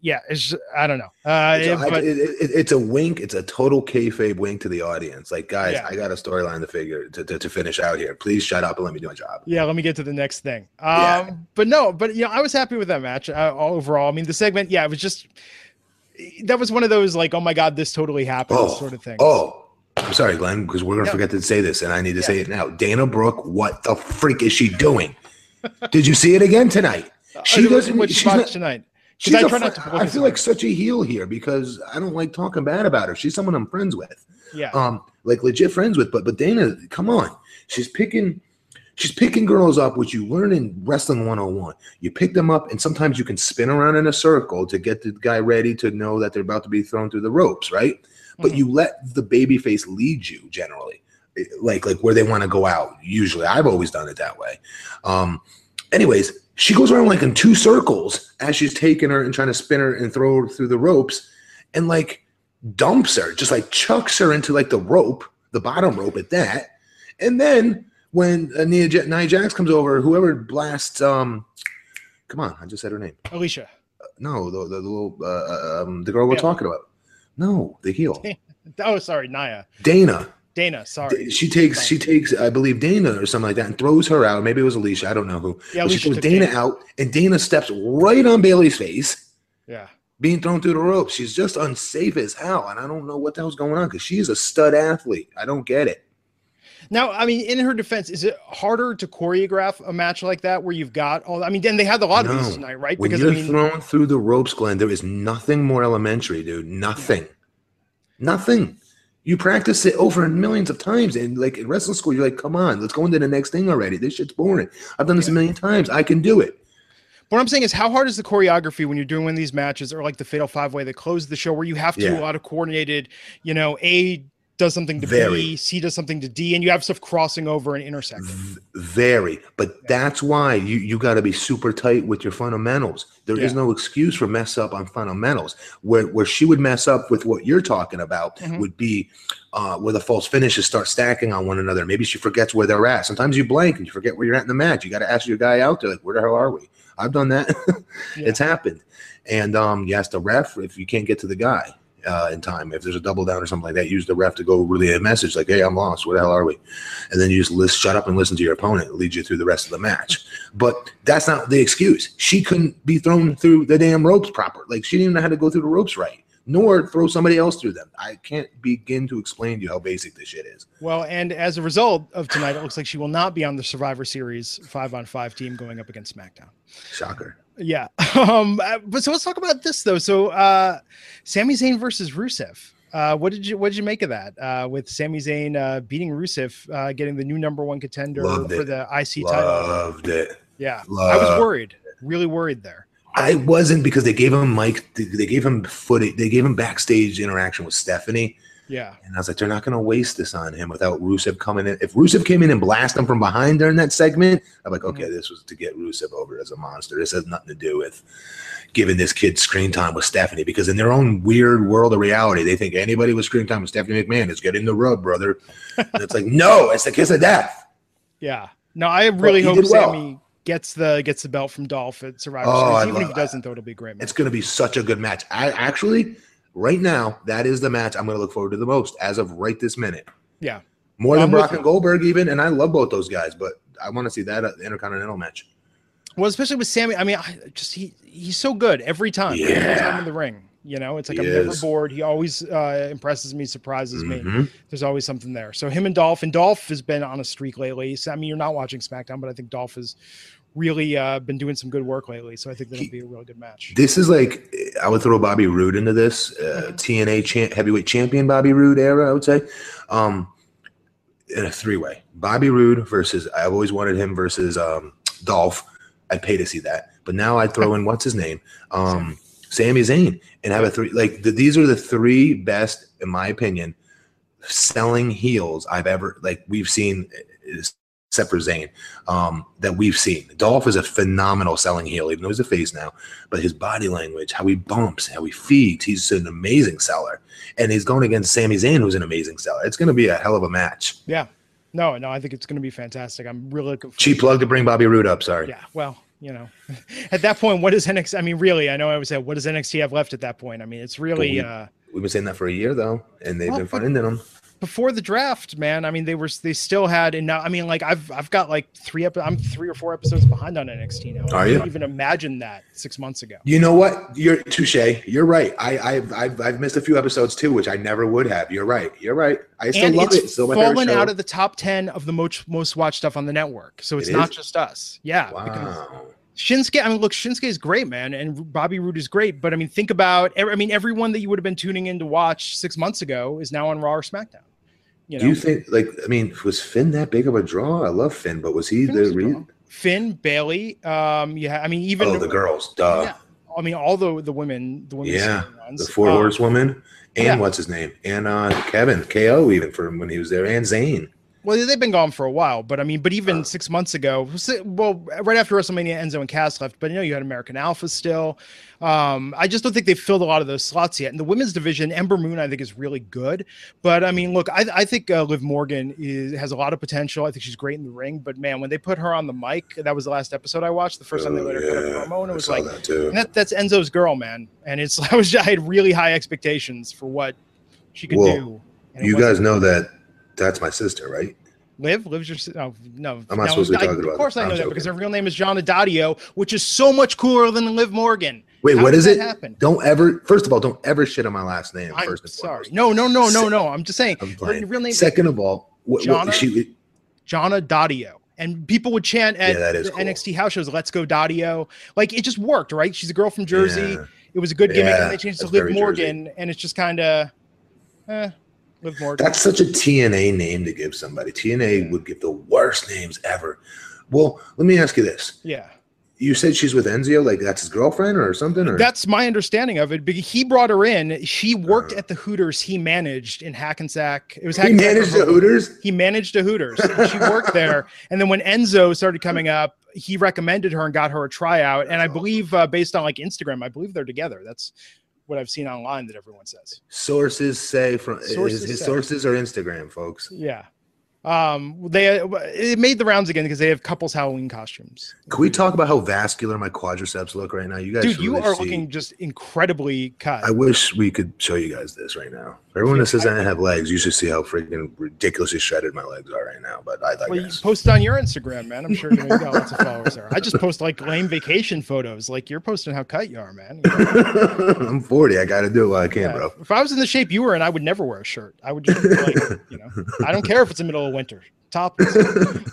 yeah, it's just, I don't know. Uh, It's, it- a, but it- it- it's a wink. It's a total kayfabe wink to the audience. Like, guys, Yeah. I got a storyline to figure to, to, to finish out here. Please shut up and let me do my job. yeah, let me get to the next thing. Um, Yeah. but no, but you know, I was happy with that match uh, overall. I mean, the segment, yeah, it was just that was one of those like, oh my god, this totally happened Oh, sort of thing. Oh, I'm sorry, Glenn, because we're gonna forget to say this, and I need to Yeah. say it now. Dana Brooke, what the freak is she doing? Did you see it again tonight? She doesn't. You She's not. tonight? She's I try fr- not to I feel like such a heel here because I don't like talking bad about her. She's someone I'm friends with. Yeah, um like legit friends with but but dana come on she's picking she's picking girls up which you learn in wrestling 101 you pick them up and sometimes you can spin around in a circle to get the guy ready to know that they're about to be thrown through the ropes right but Mhm. you let the baby face lead you generally eh, like like where they want to go out usually i've always done it that way um anyways she goes around like in two circles as she's taking her and trying to spin her and throw her through the ropes and like dumps her, just like chucks her into like the rope, the bottom rope at that. And then when uh, Nia, Ja- Nia Jax comes over, whoever blasts, um, come on, I just said her name. Alicia. No, the, the, the little, uh, um, the girl we're Yeah. talking about. No, the heel, Oh, sorry, Naya. Dana. Dana. Sorry. She takes, she takes, I believe Dana or something like that, and throws her out. Maybe it was Alicia. I don't know who. Yeah, she throws Dana Dana. out, and Dana steps right on Bayley's face. Yeah. being thrown through the ropes. She's just unsafe as hell, and I don't know what the hell's going on because she's a stud athlete. I don't get it. Now, I mean, in her defense, is it harder to choreograph a match like that where you've got all? I mean, then they had a lot of these tonight, right? When Because you're I mean, thrown through the ropes, Glenn, there is nothing more elementary, dude. Nothing. Nothing. You practice it over millions of times, and like in wrestling school, you're like, "Come on, let's go into the next thing already." This shit's boring. I've done this a million times. I can do it. what I'm saying is, how hard is the choreography when you're doing one of these matches, or like the Fatal Five Way that close the show, where you have to do a lot of coordinated, you know, A does something to Very. B, C does something to D, and you have stuff crossing over and intersecting. V- very but that's why you you got to be super tight with your fundamentals There is Yeah. no excuse for mess up on fundamentals where where she would mess up with what you're talking about Mhm. would be uh where the false finishes start stacking on one another maybe she forgets where they're at sometimes you blank and you forget where you're at in the match you got to ask your guy out there like where the hell are we i've done that Yeah. it's happened and um you ask the ref if you can't get to the guy uh, in time. If there's a double down or something like that, use the ref to go relay a message like, "Hey, I'm lost. Where the hell are we?" And then you just list, shut up and listen to your opponent. It leads you through the rest of the match. But that's not the excuse. She couldn't be thrown through the damn ropes proper. Like she didn't even know how to go through the ropes right, nor throw somebody else through them. I can't begin to explain to you how basic this shit is. Well, and as a result of tonight, it looks like she will not be on the Survivor Series five on five team going up against SmackDown. Shocker. Yeah. Um, uh, but so let's talk about this though. So uh Sami Zayn versus Rusev. Uh, what did you what did you make of that? Uh, with Sami Zayn uh, beating Rusev, uh, getting the new number one contender Loved for it. the IC title. I loved it. Yeah, I was worried, really worried there. I wasn't because they gave him Mike. They gave him footage. They gave him backstage interaction with Stephanie. Yeah, And I was like, they're not going to waste this on him without Rusev coming in. If Rusev came in and blast him from behind during that segment, I'm like, okay, mm-hmm. this was to get Rusev over as a monster. This has nothing to do with giving this kid screen time with Stephanie because in their own weird world of reality, they think anybody with screen time with Stephanie McMahon is getting the rub, brother. and it's like, no, it's the kiss of death. yeah. No, I really hope did well. Sami gets the gets the belt from Dolph at Survivor Oh, Series. Even if he doesn't, though, it'll be a great. Match. It's going to be such a good match. I actually, right now, that is the match I'm going to look forward to the most as of right this minute. Yeah. More than I'm Brock and Goldberg, even. And I love both those guys, but I want to see that at the Intercontinental match. Well, especially with Sami. I mean, I just he he's so good every time. Every Yeah. time in the ring. You know, it's like He I'm never bored. He always uh, impresses me, surprises me. Mhm. There's always something there. So him and Dolph, and Dolph has been on a streak lately. So I mean, you're not watching SmackDown, but I think Dolph has really uh, been doing some good work lately. So I think that'll be a really good match. This is like I would throw Bobby Roode into this uh, TNA champ, heavyweight champion Bobby Roode era. I would say, um, in a three way, Bobby Roode versus I've always wanted him versus um, Dolph. I'd pay to see that, but now I'd throw in what's his name, um, Sami Zayn, and have a three. Like the, these are the three best, in my opinion, selling heels I've ever like we've seen. Except for Zayn, um, that we've seen. Dolph is a phenomenal selling heel, even though he's a face now but his body language, how he bumps, how he feeds, he's an amazing seller. And he's going against Sami Zayn, who's an amazing seller. It's going to be a hell of a match. Yeah. No, no, I think it's going to be fantastic. I'm really looking forward. Cheap plug to bring Bobby Roode up. Sorry. Yeah. Well, You know, at that point, what does NXT? I mean, really, I know I was saying, what does NXT have left at that point? I mean, it's really. we- uh We've been saying that for a year though, and they've Well, been finding them. Before the draft, man. I mean, they were they still had, and now I mean, like I've I've got like three epi- I'm three or four episodes behind on NXT now. Are I you? couldn't even imagine that six months ago. You know what? You're touche. You're right. I, I've, I've I've missed a few episodes too, which I never would have. You're right. You're right. I still and love it's it. It's Still my fallen out of the top ten of the most most watched stuff on the network. So it's It not just us. Yeah, wow. Shinsuke, I mean, look, Shinsuke is great, man, and Bobby Roode is great. But I mean, think about, I mean, everyone that you would have been tuning in to watch six months ago is now on Raw or SmackDown. You know, Do you think like I mean, was Finn that big of a draw? I love Finn, but was he Finn the was Finn, Bayley, um, yeah, I mean, even oh the girls? Duh. yeah, I mean, all the the women, the women, Yeah, the four horsewoman and yeah. what's his name and uh Kevin KO even from when he was there and Zayn. Well, they've been gone for a while, but I mean, but even six months ago, well, right after WrestleMania, Enzo and Cass left, but you know, you had American Alpha still. Um, I just don't think they've filled a lot of those slots yet. In the women's division, Ember Moon, I think, is really good. But I mean, look, I, I think uh, Liv Morgan is, has a lot of potential. I think she's great in the ring. But man, when they put her on the mic, that was the last episode I watched, the first time they Oh, let her cut a promo, and it was like, that that, that's Enzo's girl, man. And it's I was I had really high expectations for what she could Well, do. You guys know that that's my sister, right? Live, lives your. Oh no, I'm not no, supposed to be talking I- talking Of course. I know I'm that because her real name is Gionna Daddio, which is so much cooler than Liv Morgan. Wait, How what is it? happen? Don't ever. First of all, don't ever shit on my last name. I'm first sorry. No, no, no, no, no. I'm just saying. I'm Her real name Second of all, what, Jonna? what, she Gionna Daddio. And people would chant at Yeah, that is the cool. NXT house shows, "Let's go Daddio!" Like it just worked, right? She's a girl from Jersey. Yeah. It was a good gimmick, Yeah, and they changed to Liv Morgan, and it's just kind of, eh, Morgan. That's such a TNA name to give somebody. TNA would give the worst names ever. Well, let me ask you this: yeah. You said she's with Enzio, like that's his girlfriend or something, or That's my understanding of it. Because he brought her in. She worked Uh. at the Hooters he managed in Hackensack. It was he managed the Hooters. He managed the Hooters. she worked there. And then when Enzo started coming up, he recommended her and got her a tryout. And I believe, uh, based on like Instagram, I believe they're together. That's what I've seen online that everyone says. Sources say from Sources his, his say. sources are Instagram, folks. Yeah. Um, they it made the rounds again because they have couples Halloween costumes. Can we talk about how vascular my quadriceps look right now? You guys, Dude, you really are see- looking just incredibly cut. I wish we could show you guys this right now. Everyone that says I have legs, you should see how freaking ridiculously shredded my legs are right now. But I like. Well, you post it on your Instagram, man. I'm sure you got lots of followers there. I just post like lame vacation photos. Like you're posting how cut you are, man. You know? I'm 40. I got to do what I can, Yeah. bro. If I was in the shape you were in, I would never wear a shirt. I would just like, you know, I don't care if it's the middle of winter. Top.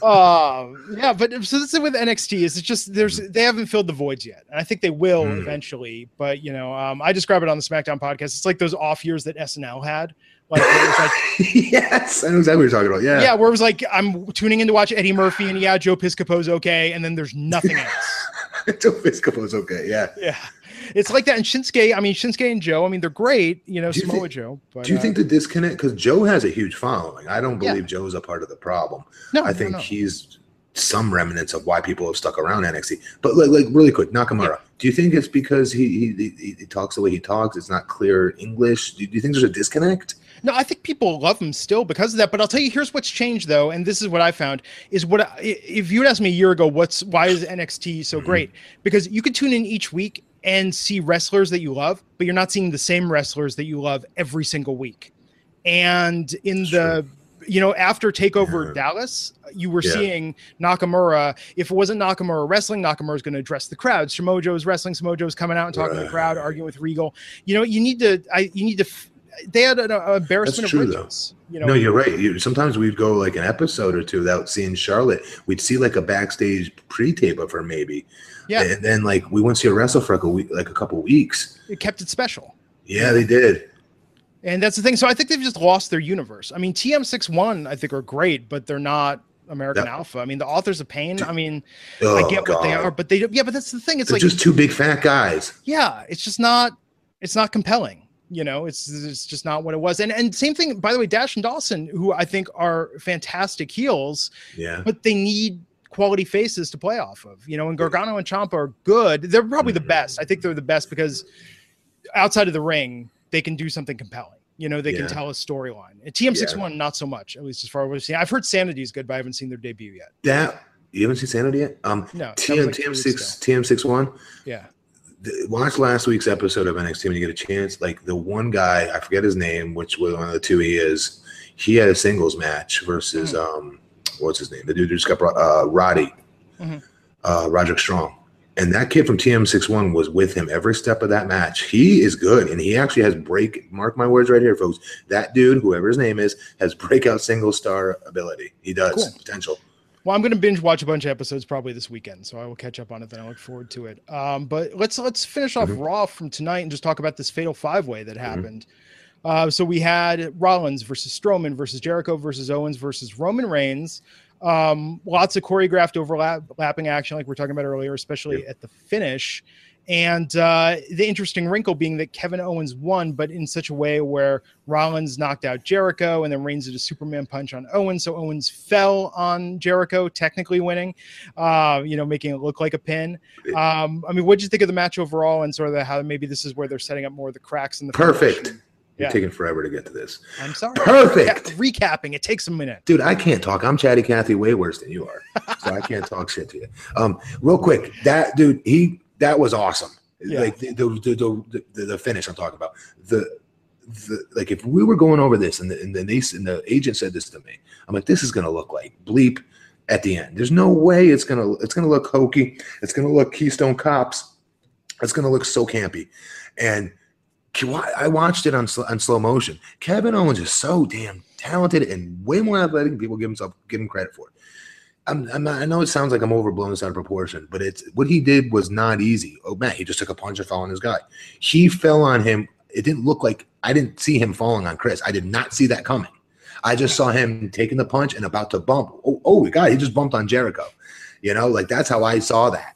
Uh, yeah, but so this is with NXT is it's just there's they haven't filled the voids yet, and I think they will Mm. eventually. But you know, um, I describe it on the SmackDown podcast. It's like those off years that SNL had, like, where it was like yes, I know exactly what you're talking about. Yeah. yeah. where it was like I'm tuning in to watch Eddie Murphy, and yeah, Joe Piscopo's okay, and then there's nothing else. Joe Piscopo's okay. Yeah. yeah, it's like that. And Shinsuke, I mean Shinsuke and Joe, I mean they're great, you know, Do you Samoa think- Joe. But Do you uh, think the disconnect? Because Joe has a huge following. I don't Yeah. believe Joe's a part of the problem. no, I think no. he's some remnants of why people have stuck around NXT. But like, like really quick, Nakamura. Do you think it's because he, he he he talks the way he talks? It's not clear English. Do, do you think there's a disconnect? No, I think people love him still because of that. But I'll tell you, here's what's changed though, and this is what I found is what I, if you had asked me a year ago, what's why is NXT so Mhm. great? Because you could tune in each week and see wrestlers that you love, but you're not seeing the same wrestlers that you love every single week. And in the you know after Takeover Yeah. Dallas, you were Yeah. seeing Nakamura. If it wasn't Nakamura wrestling, Nakamura is going to address the crowd. Samoa Joe's wrestling. Samoa Joe's coming out and talking to the crowd, arguing with Regal. You know, you need to. I you need to. They had an uh, embarrassment true, of though. riches. You know, no, you're right. You, sometimes we'd go like an episode or two without seeing Charlotte. We'd see like a backstage pre-tape of her, maybe. Yeah. And then like we went to see her wrestle for like a week, like a couple weeks. it kept it special. Yeah, they did. And that's the thing. So I think they've just lost their universe. I mean, TM61, I think, are great, but they're not American. Alpha. I mean, the authors of pain, I mean, Oh, I get what they are, but they, yeah, but that's the thing. It's They're like, just two big fat guys. yeah, it's just not, it's not compelling. You know, it's, it's just not what it was. And, and same thing, by the way, Dash and Dawson, who I think are fantastic heels, Yeah. but they need quality faces to play off of. You know, and Gargano and Ciampa are good. They're probably the Mhm. best. I think they're the best because outside of the ring, they can do something compelling. You know, they Yeah. can tell a storyline. And TM61, not so much, at least as far as we've seen. I've heard Sanity is good, but I haven't seen their debut yet. That You haven't seen Sanity yet? Um, No, TM like TM weeks six TM six one. Yeah. the- watch last week's episode of NXT when you get a chance. Like the one guy, I forget his name, which was one of the two he is. He had a singles match versus um, what's his name? The dude who just got brought, uh, Roddy, Mhm. uh, Roderick Strong, and that kid from TM61 was with him every step of that match. He is good, and he actually has break. Mark my words right here, folks. That dude, whoever his name is, has breakout single star ability. He does Cool. potential. Well, I'm going to binge watch a bunch of episodes probably this weekend, so I will catch up on it. Then I look forward to it. Um, but let's let's finish off Mhm. Raw from tonight and just talk about this fatal five way Mm-hmm. that happened. Uh, so we had Rollins versus Strowman versus Jericho versus Owens versus Roman Reigns. Um, lots of choreographed overlapping action, like we are talking about earlier, especially at the finish. And uh, the interesting wrinkle being that Kevin Owens won, but in such a way where Rollins knocked out Jericho and then Reigns did a Superman punch on Owens. So Owens fell on Jericho, technically winning, uh, you know, making it look like a pin. Um, I mean, what did you think of the match overall and sort of the, how maybe this is where they're setting up more of the cracks in the Perfect. finish? You're Yeah. taking forever to get to this. I'm sorry. Perfect. Reca- recapping, it takes a minute. Dude, I can't talk. I'm chatty Cathy way worse than you are. So I can't talk shit to you. Um, real quick, that dude, he that was awesome. Yeah. Like the the, the the the finish I'm talking about. The the like if we were going over this and the and the, and the agent said this to me, I'm like, this is gonna look like bleep at the end. There's no way it's gonna it's gonna look hokey. It's gonna look Keystone Cops. It's gonna look so campy. And I watched it on on slow motion. Kevin Owens is so damn talented and way more athletic than people give himself give him credit for. I'm, I'm not, I know it sounds like I'm overblowing this out of proportion, but it's what he did was not easy. Oh man, he just took a punch and fell on his guy. He fell on him. It didn't look like I didn't see him falling on Chris. I did not see that coming. I just saw him taking the punch and about to bump. Oh, oh God, he just bumped on Jericho. You know, like that's how I saw that.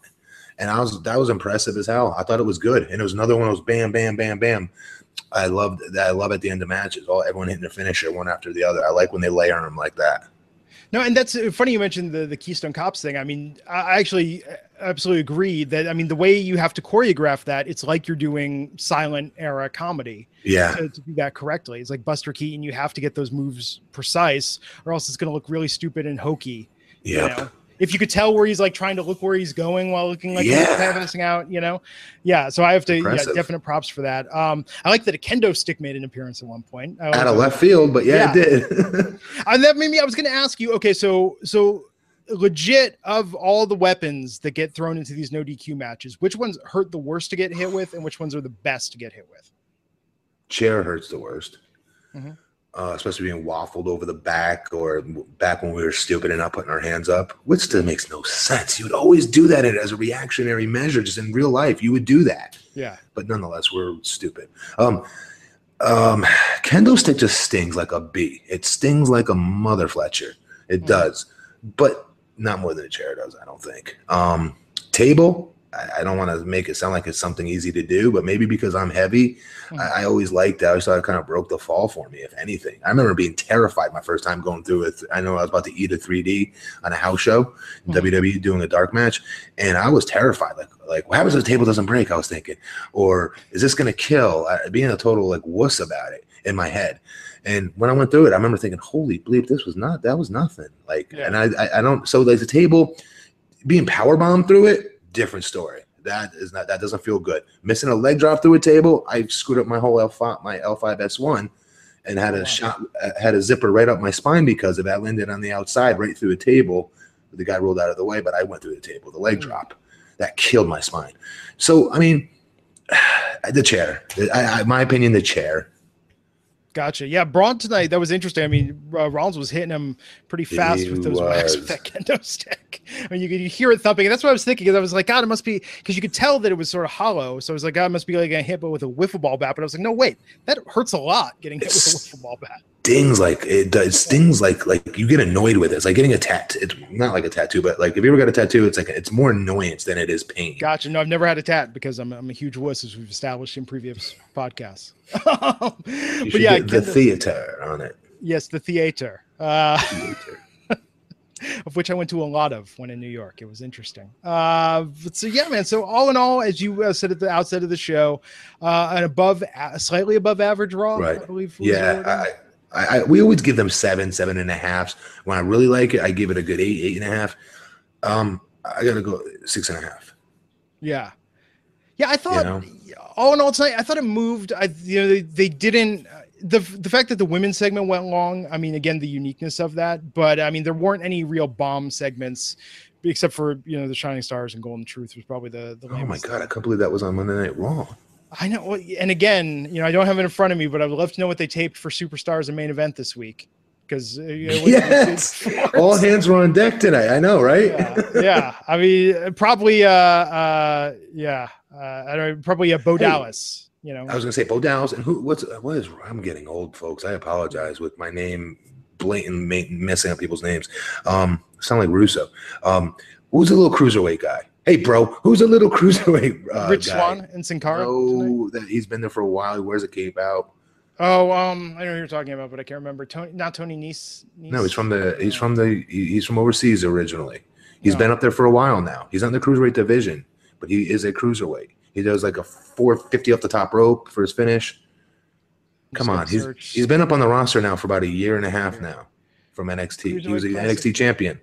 And I was that was impressive as hell. I thought it was good. And it was another one of those bam, bam, bam, bam. I loved that. I love at the end of matches, all everyone hitting their finisher one after the other. I like when they layer them like that. No, and that's uh, funny you mentioned the the Keystone Cops thing. I mean, I actually uh, absolutely agree that I mean the way you have to choreograph that, it's like you're doing silent era comedy Yeah. to, to do that correctly. It's like Buster Keaton, you have to get those moves precise, or else it's going to look really stupid and hokey. you know? If you could tell where he's like trying to look where he's going while looking like he's Yeah. passing out, you know, yeah. So I have to, yeah, definite props for that. Um, I like that a kendo stick made an appearance at one point. I Out of that. left field, but yeah, Yeah. it did. And that made me. I was going to ask you. Okay, so so legit of all the weapons that get thrown into these no DQ matches, which ones hurt the worst to get hit with, and which ones are the best to get hit with? Chair hurts the worst. Mhm. Uh, especially being waffled over the back or back when we were stupid and not putting our hands up, which still makes no sense. You would always do that as a reactionary measure, just in real life. You would do that. Yeah, but nonetheless, we're stupid. Um, um, kendo stick just stings like a bee. It stings like a mother Fletcher. It Mhm. does, but not more than a chair does. I don't think. Um, table. I, I don't want to make it sound like it's something easy to do, but maybe because I'm heavy, Mhm. I, I always liked that. I always thought it kind of broke the fall for me, if anything. I remember being terrified my first time going through it. I know I was about to eat a 3D on a house show, Mhm. WWE doing a dark match, and I was terrified. Like, like what happens if the table doesn't break? I was thinking, or is this going to kill? I, being a total like wuss about it in my head. And when I went through it, I remember thinking, "Holy bleep, this was not that was nothing." Like, Yeah. and I, I I don't so like the table being power bombed through it, different story. That is not that doesn't feel good. Missing a leg drop through a table, I screwed up my whole L five my L five S one, and had a Wow. shot uh, had a zipper right up my spine because of that. Landed on the outside, right through a table. The guy rolled out of the way, but I went through the table. The leg Mm. drop that killed my spine. So I mean, the chair. I, I, my opinion, the chair. Gotcha. Yeah, Braun tonight. That was interesting. I mean, uh, Rollins was hitting him pretty fast He with those whacks with that kendo stick. I mean, you could you hear it thumping. And that's what I was thinking. Because I was like, God, it must be because you could tell that it was sort of hollow. So I was like, God, it must be like a hit, but with a wiffle ball bat. But I was like, no, wait, that hurts a lot getting hit with a wiffle ball bat. Stings like it does. It stings like like you get annoyed with it. It's like getting a tattoo. It's not like a tattoo, but like if you ever got a tattoo, it's like it's more annoyance than it is pain. Gotcha. No, I've never had a tat because I'm, I'm a huge wuss, as we've established in previous podcasts. but yeah, the theater on it. yes, the theater, uh, Theater. of which I went to a lot of when in New York. It was interesting. Uh, but so yeah, man. So all in all, as you uh, said at the outset of the show, uh, an above, slightly above average Raw, Right. I believe. Yeah, I, I, we always give them seven, seven and a half. When I really like it, I give it a good eight, eight and a half. Um, I gotta go six and a half. Yeah, yeah. I thought you know? all in all tonight, I thought it moved. I you know they, they didn't the the fact that the women's segment went long. I mean, again, the uniqueness of that. But I mean, there weren't any real bomb segments except for you know the Shining Stars and Golden Truth was probably the. the oh my god! I can't believe that was on Monday Night Raw. I know, and again, you know, I don't have it in front of me, but I would love to know what they taped for Superstars and main event this week because uh, you know, yes, all hands were on deck tonight. I know, right? Yeah, yeah. I mean, probably, uh, uh, yeah, uh, I don't probably a Bo hey, Dallas. You know, I was gonna say Bo Dallas, and who? What's what is? I'm getting old, folks. I apologize with my name blatant messing up people's names. Um, sound like Russo. Um, who's a little cruiserweight guy? Hey, bro, who's a little cruiserweight? Uh, Rich guy? Swann and Sin Cara. Oh, that he's been there for a while. He wears a cape out. Oh, um, I know who you're talking about, but I can't remember. Tony, not Tony Nese. No, he's from the. He's from the. He's from overseas originally. He's no. been up there for a while now. He's not in the cruiserweight division, but he is a cruiserweight. He does like a 450 off the top rope for his finish. Come on, he's he's been up on the roster now for about a year and a half now from NXT. He was an NXT champion.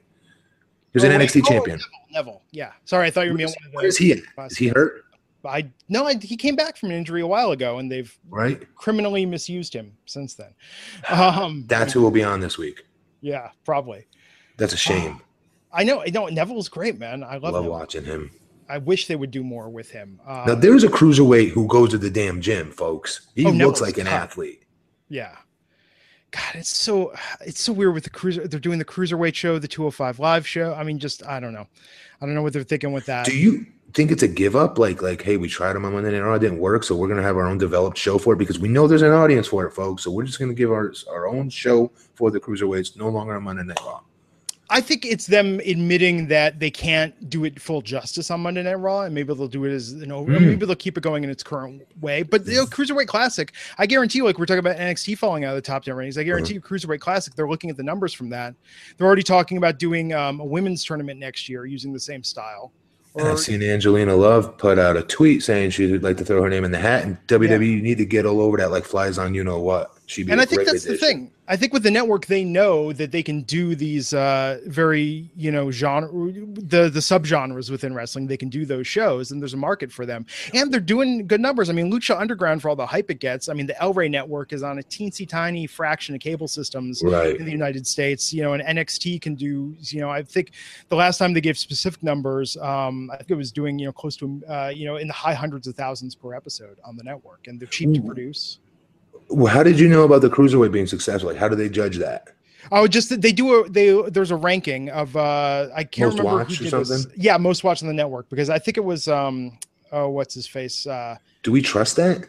He was oh, an NXT wait, champion. Neville, yeah. Sorry, I thought you were meaning. Where is he? Is he hurt? I no, I, he came back from an injury a while ago, and they've right criminally misused him since then. Um, That's who will be on this week. Yeah, probably. That's a shame. I know. I know. Neville's great, man. I love, love watching him. I wish they would do more with him. Uh, now there's a cruiserweight who goes to the damn gym, folks. He oh, looks Neville's like an tough. athlete. Yeah. God, it's so it's so weird with the cruiser. They're doing the cruiserweight show, the 205 live show. I mean, just I don't know. I don't know what they're thinking with that. Do you think it's a give up? Like, like, hey, we tried them on Monday Night Raw, it didn't work, so we're gonna have our own developed show for it because we know there's an audience for it, folks. So we're just gonna give our our own show for the cruiserweights, no longer on Monday Night Raw. I think it's them admitting that they can't do it full justice on Monday Night Raw, and maybe they'll do it as you know, mm. maybe they'll keep it going in its current way. But you know, Cruiserweight Classic, I guarantee you, like we're talking about NXT falling out of the top ten ratings, I guarantee uh-huh. you, Cruiserweight Classic, they're looking at the numbers from that. They're already talking about doing um, a women's tournament next year using the same style. Or, I've seen Angelina Love put out a tweet saying she'd like to throw her name in the hat, and WWE yeah. need to get all over that like flies on you know what. She'd be and I think that's addition. the thing. I think with the network, they know that they can do these uh, very, you know, genre, the the subgenres within wrestling. They can do those shows, and there's a market for them, and they're doing good numbers. I mean, Lucha Underground for all the hype it gets. I mean, the El Rey network is on a teensy tiny fraction of cable systems right. in the United States. You know, and NXT can do. You know, I think the last time they gave specific numbers, um, I think it was doing you know close to uh, you know in the high hundreds of thousands per episode on the network, and they're cheap to produce. Well, how did you know about the cruiserweight being successful? Like, how do they judge that? Oh, just they do a they there's a ranking of uh I can't most remember who did this. Yeah, most watched on the network because I think it was um oh what's his face uh Do we trust that?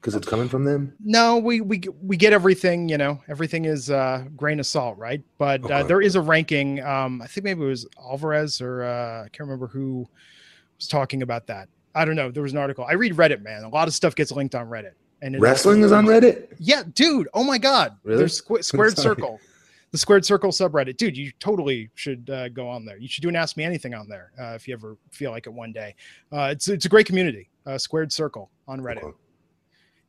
Because it's coming from them. No, we we we get everything. You know, everything is uh grain of salt, right? But uh, okay. uh, there is a ranking. Um, I think maybe it was Alvarez or uh, I can't remember who was talking about that. I don't know. There was an article. I read Reddit, man. A lot of stuff gets linked on Reddit. And wrestling is on Reddit. Yeah, dude. Oh my god. Really? There's squ- squared circle, the squared circle subreddit, dude. You totally should uh, go on there. You should do an ask me anything on there uh, if you ever feel like it one day. Uh, it's it's a great community. Uh, squared circle on Reddit. Okay.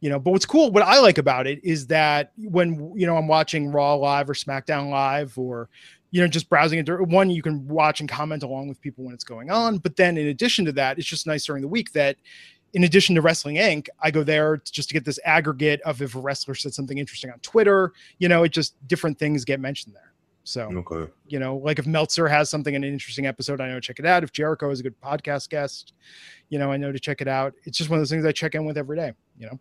You know, but what's cool, what I like about it is that when you know I'm watching Raw live or SmackDown live or you know just browsing it one you can watch and comment along with people when it's going on but then in addition to that it's just nice during the week that in addition to Wrestling Inc., I go there just to get this aggregate of if a wrestler said something interesting on Twitter. You know, it just different things get mentioned there. So, okay. you know, like if Meltzer has something in an interesting episode, I know to check it out. If Jericho is a good podcast guest, you know, I know to check it out. It's just one of those things I check in with every day, you know?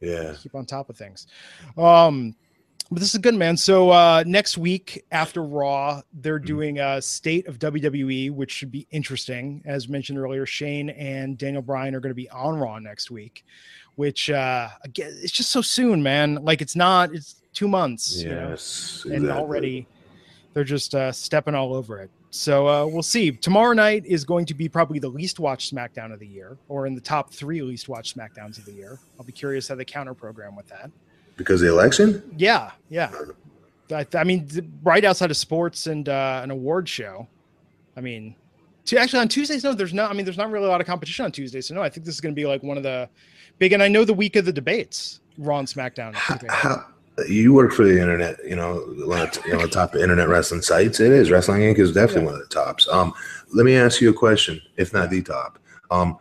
Yeah. Keep on top of things. Um, but this is good, man. So uh, next week after Raw, they're mm-hmm. doing a state of WWE, which should be interesting. As mentioned earlier, Shane and Daniel Bryan are going to be on Raw next week, which uh, again, it's just so soon, man. Like it's not. It's two months. Yes, you know? and already they're just uh, stepping all over it. So uh, we'll see. Tomorrow night is going to be probably the least watched SmackDown of the year, or in the top three least watched SmackDowns of the year. I'll be curious how they counter program with that. Because the election? Yeah, yeah. I, I mean, right outside of sports and uh, an award show. I mean, to actually on Tuesdays, no, there's no. I mean, there's not really a lot of competition on Tuesdays, so no. I think this is going to be like one of the big. And I know the week of the debates, Raw and SmackDown. How, how, you work for the internet, you know, one of the, you know, the top internet wrestling sites. It is Wrestling Inc. is definitely Yeah. one of the tops. Um, let me ask you a question, if not the top. Um,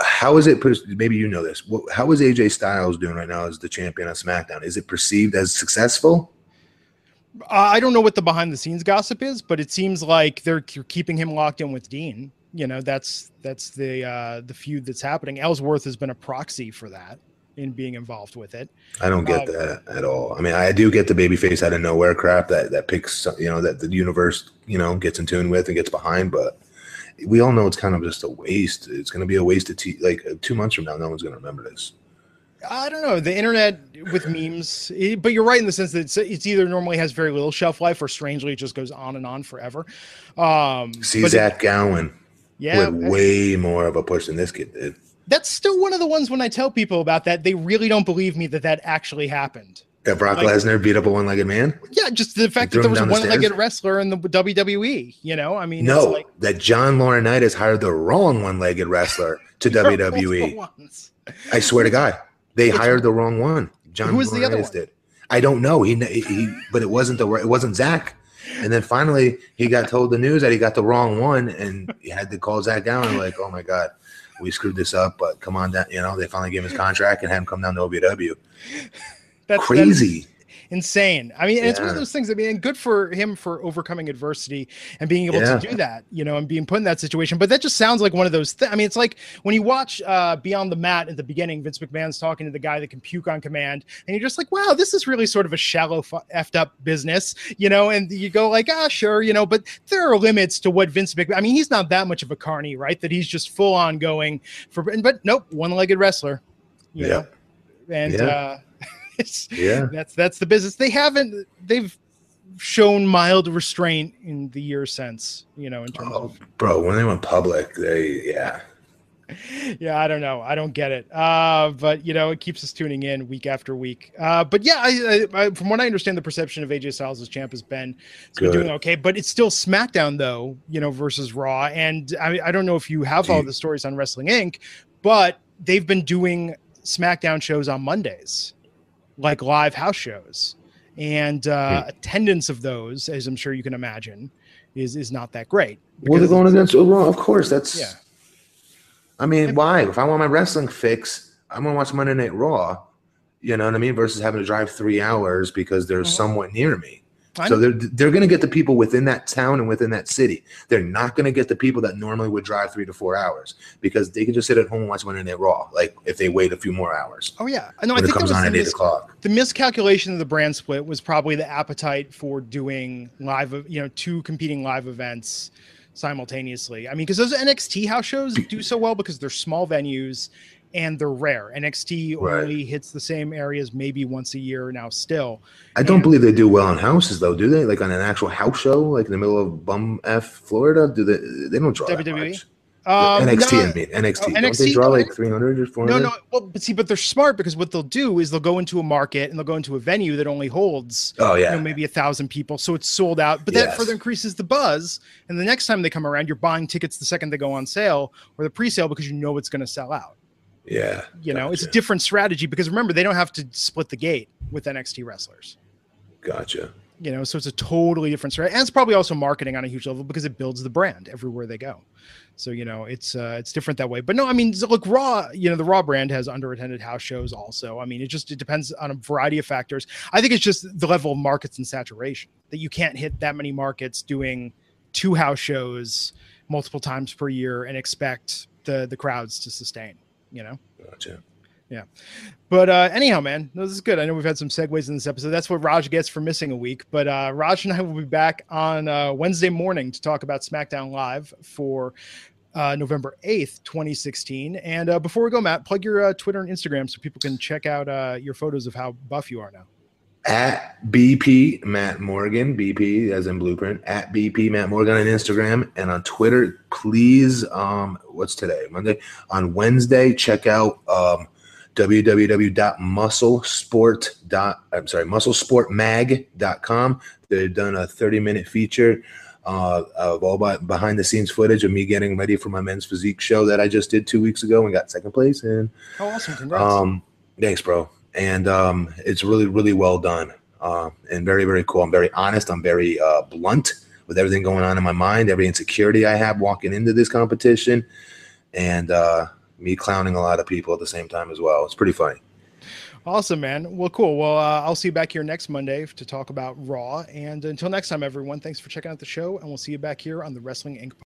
how is it? Maybe you know this. How is AJ Styles doing right now as the champion of SmackDown? Is it perceived as successful? Uh, I don't know what the behind the scenes gossip is, but it seems like they're keeping him locked in with Dean. You know, that's that's the uh, the feud that's happening. Ellsworth has been a proxy for that in being involved with it. I don't get Um, that at all. I mean, I do get the babyface out of nowhere crap that that picks, you know, that the universe, you know, gets in tune with and gets behind. But we all know it's kind of just a waste. It's going to be a waste of t- like uh, two months from now. No one's going to remember this. I don't know the internet with memes, eh, but you're right in the sense that it's, it's either normally has very little shelf life or strangely it just goes on and on forever. Um, See but it- Zach Gowen yeah, with way more of a push than this kid did. that's still one of the ones when I tell people about that, they really don't believe me that that actually happened. That Brock Like- Lesnar beat up a one-legged man. Yeah, just the fact that there was a one-legged stairs? wrestler in the WWE. You know, I mean, it's No, like that John Laurinaitis hired the wrong one-legged wrestler to WWE. I swear to God, they Which hired the wrong one. John Who was the other Laurinaitis one? did. I don't know. He, he, but it wasn't the right it wasn't Zach. And then finally, he got told the news that he got the wrong one, and he had to call Zach down. And Like, oh my God, we screwed this up. But come on down. You know, they finally gave him his contract and had him come down to OVW. That's Crazy. insane. I mean, and it's one of those things. I mean, and good for him for overcoming adversity and being able Yeah. to do that. You know, and being put in that situation. But that just sounds like one of those. Th- I mean, it's like when you watch uh, Beyond the Mat at the beginning. Vince McMahon's talking to the guy that can puke on command, and you're just like, wow, this is really sort of a shallow, fu- effed up business. You know, and you go like, ah, sure, you know, but there are limits to what Vince McMahon. I mean, he's not that much of a carny, right? That he's just full on going for. But nope, one-legged wrestler. You Yeah. know, and. Yeah. uh Yeah. that's that's the business. They haven't. They've shown mild restraint in the years since. You know, in terms Oh, bro, when they went public, they yeah. yeah, I don't know. I don't get it. Uh, but you know, it keeps us tuning in week after week. Uh, but yeah, I, I, I, from what I understand, the perception of AJ Styles as champ has been been doing okay. But it's still SmackDown though, you know, versus Raw. And I, I don't know if you have all the stories on Wrestling Inc., but they've been doing SmackDown shows on Mondays, like live house shows, and uh, Hmm. attendance of those, as I'm sure you can imagine, is is not that great. Well, they're going it's- against Raw. Of course, that's. Yeah. I mean, why? If I want my wrestling fix, I'm gonna watch Monday Night Raw. You know what I mean? Versus having to drive three hours because they're Mhm. somewhat near me. I So know. they're they're gonna get the people within that town and within that city. They're not gonna get the people that normally would drive three to four hours because they can just sit at home and watch Monday Night Raw. Like if they wait a few more hours Oh yeah, no, I it think that comes was on at eight o'clock. the miscalculation of the brand split was probably the appetite for doing live, you know, two competing live events simultaneously. I mean, because those NXT house shows do so well because they're small venues and they're rare. NXT Right. only hits the same areas maybe once a year now. Still, I don't And- believe they do well on houses though, do they? Like on an actual house show, like in the middle of bum f Florida, do they? They don't draw that WWE? um, NXT, no- I mean NXT. Oh, don't they draw like three hundred or 400? No, no. Well, but see, but they're smart because what they'll do is they'll go into a market and they'll go into a venue that only holds Oh yeah, you know, maybe a thousand people, so it's sold out. But that Yes. further increases the buzz. And the next time they come around, you're buying tickets the second they go on sale or the pre-sale because you know it's going to sell out. Yeah. You know, it's a different strategy because remember they don't have to split the gate with NXT wrestlers. Gotcha. You know, so it's a totally different strategy, and it's probably also marketing on a huge level because it builds the brand everywhere they go. So you know, it's uh, it's different that way. But no, I mean, look, Raw. You know, the Raw brand has underattended house shows also. I mean, it just it depends on a variety of factors. I think it's just the level of markets and saturation that you can't hit that many markets doing two house shows multiple times per year and expect the the crowds to sustain. You know. Gotcha. Yeah. But uh, anyhow, man, this is good. I know we've had some segues in this episode. That's what Raj gets for missing a week. But uh, Raj and I will be back on uh, Wednesday morning to talk about SmackDown Live for uh, November 8th, 2016. And uh, before we go, Matt, plug your uh, Twitter and Instagram so people can check out uh, your photos of how buff you are now. At BP Matt Morgan, BP as in blueprint, at BP Matt Morgan on Instagram and on Twitter. Please, um, what's today? Monday. On Wednesday, check out um www.musclesport. I'm sorry, musclesportmag.com. They've done a 30 minute feature uh, of all by, behind the scenes footage of me getting ready for my men's physique show that I just did two weeks ago and got second place in. Oh, awesome. Congrats. Um, thanks, bro. And um, it's really really well done uh, and very very cool. I'm very honest. I'm very uh, blunt with everything going on in my mind, every insecurity I have walking into this competition, and uh, me clowning a lot of people at the same time as well. It's pretty funny. Awesome, man. Well, cool. Well, uh, I'll see you back here next Monday to talk about Raw. And until next time, everyone, thanks for checking out the show, and we'll see you back here on the Wrestling Inc.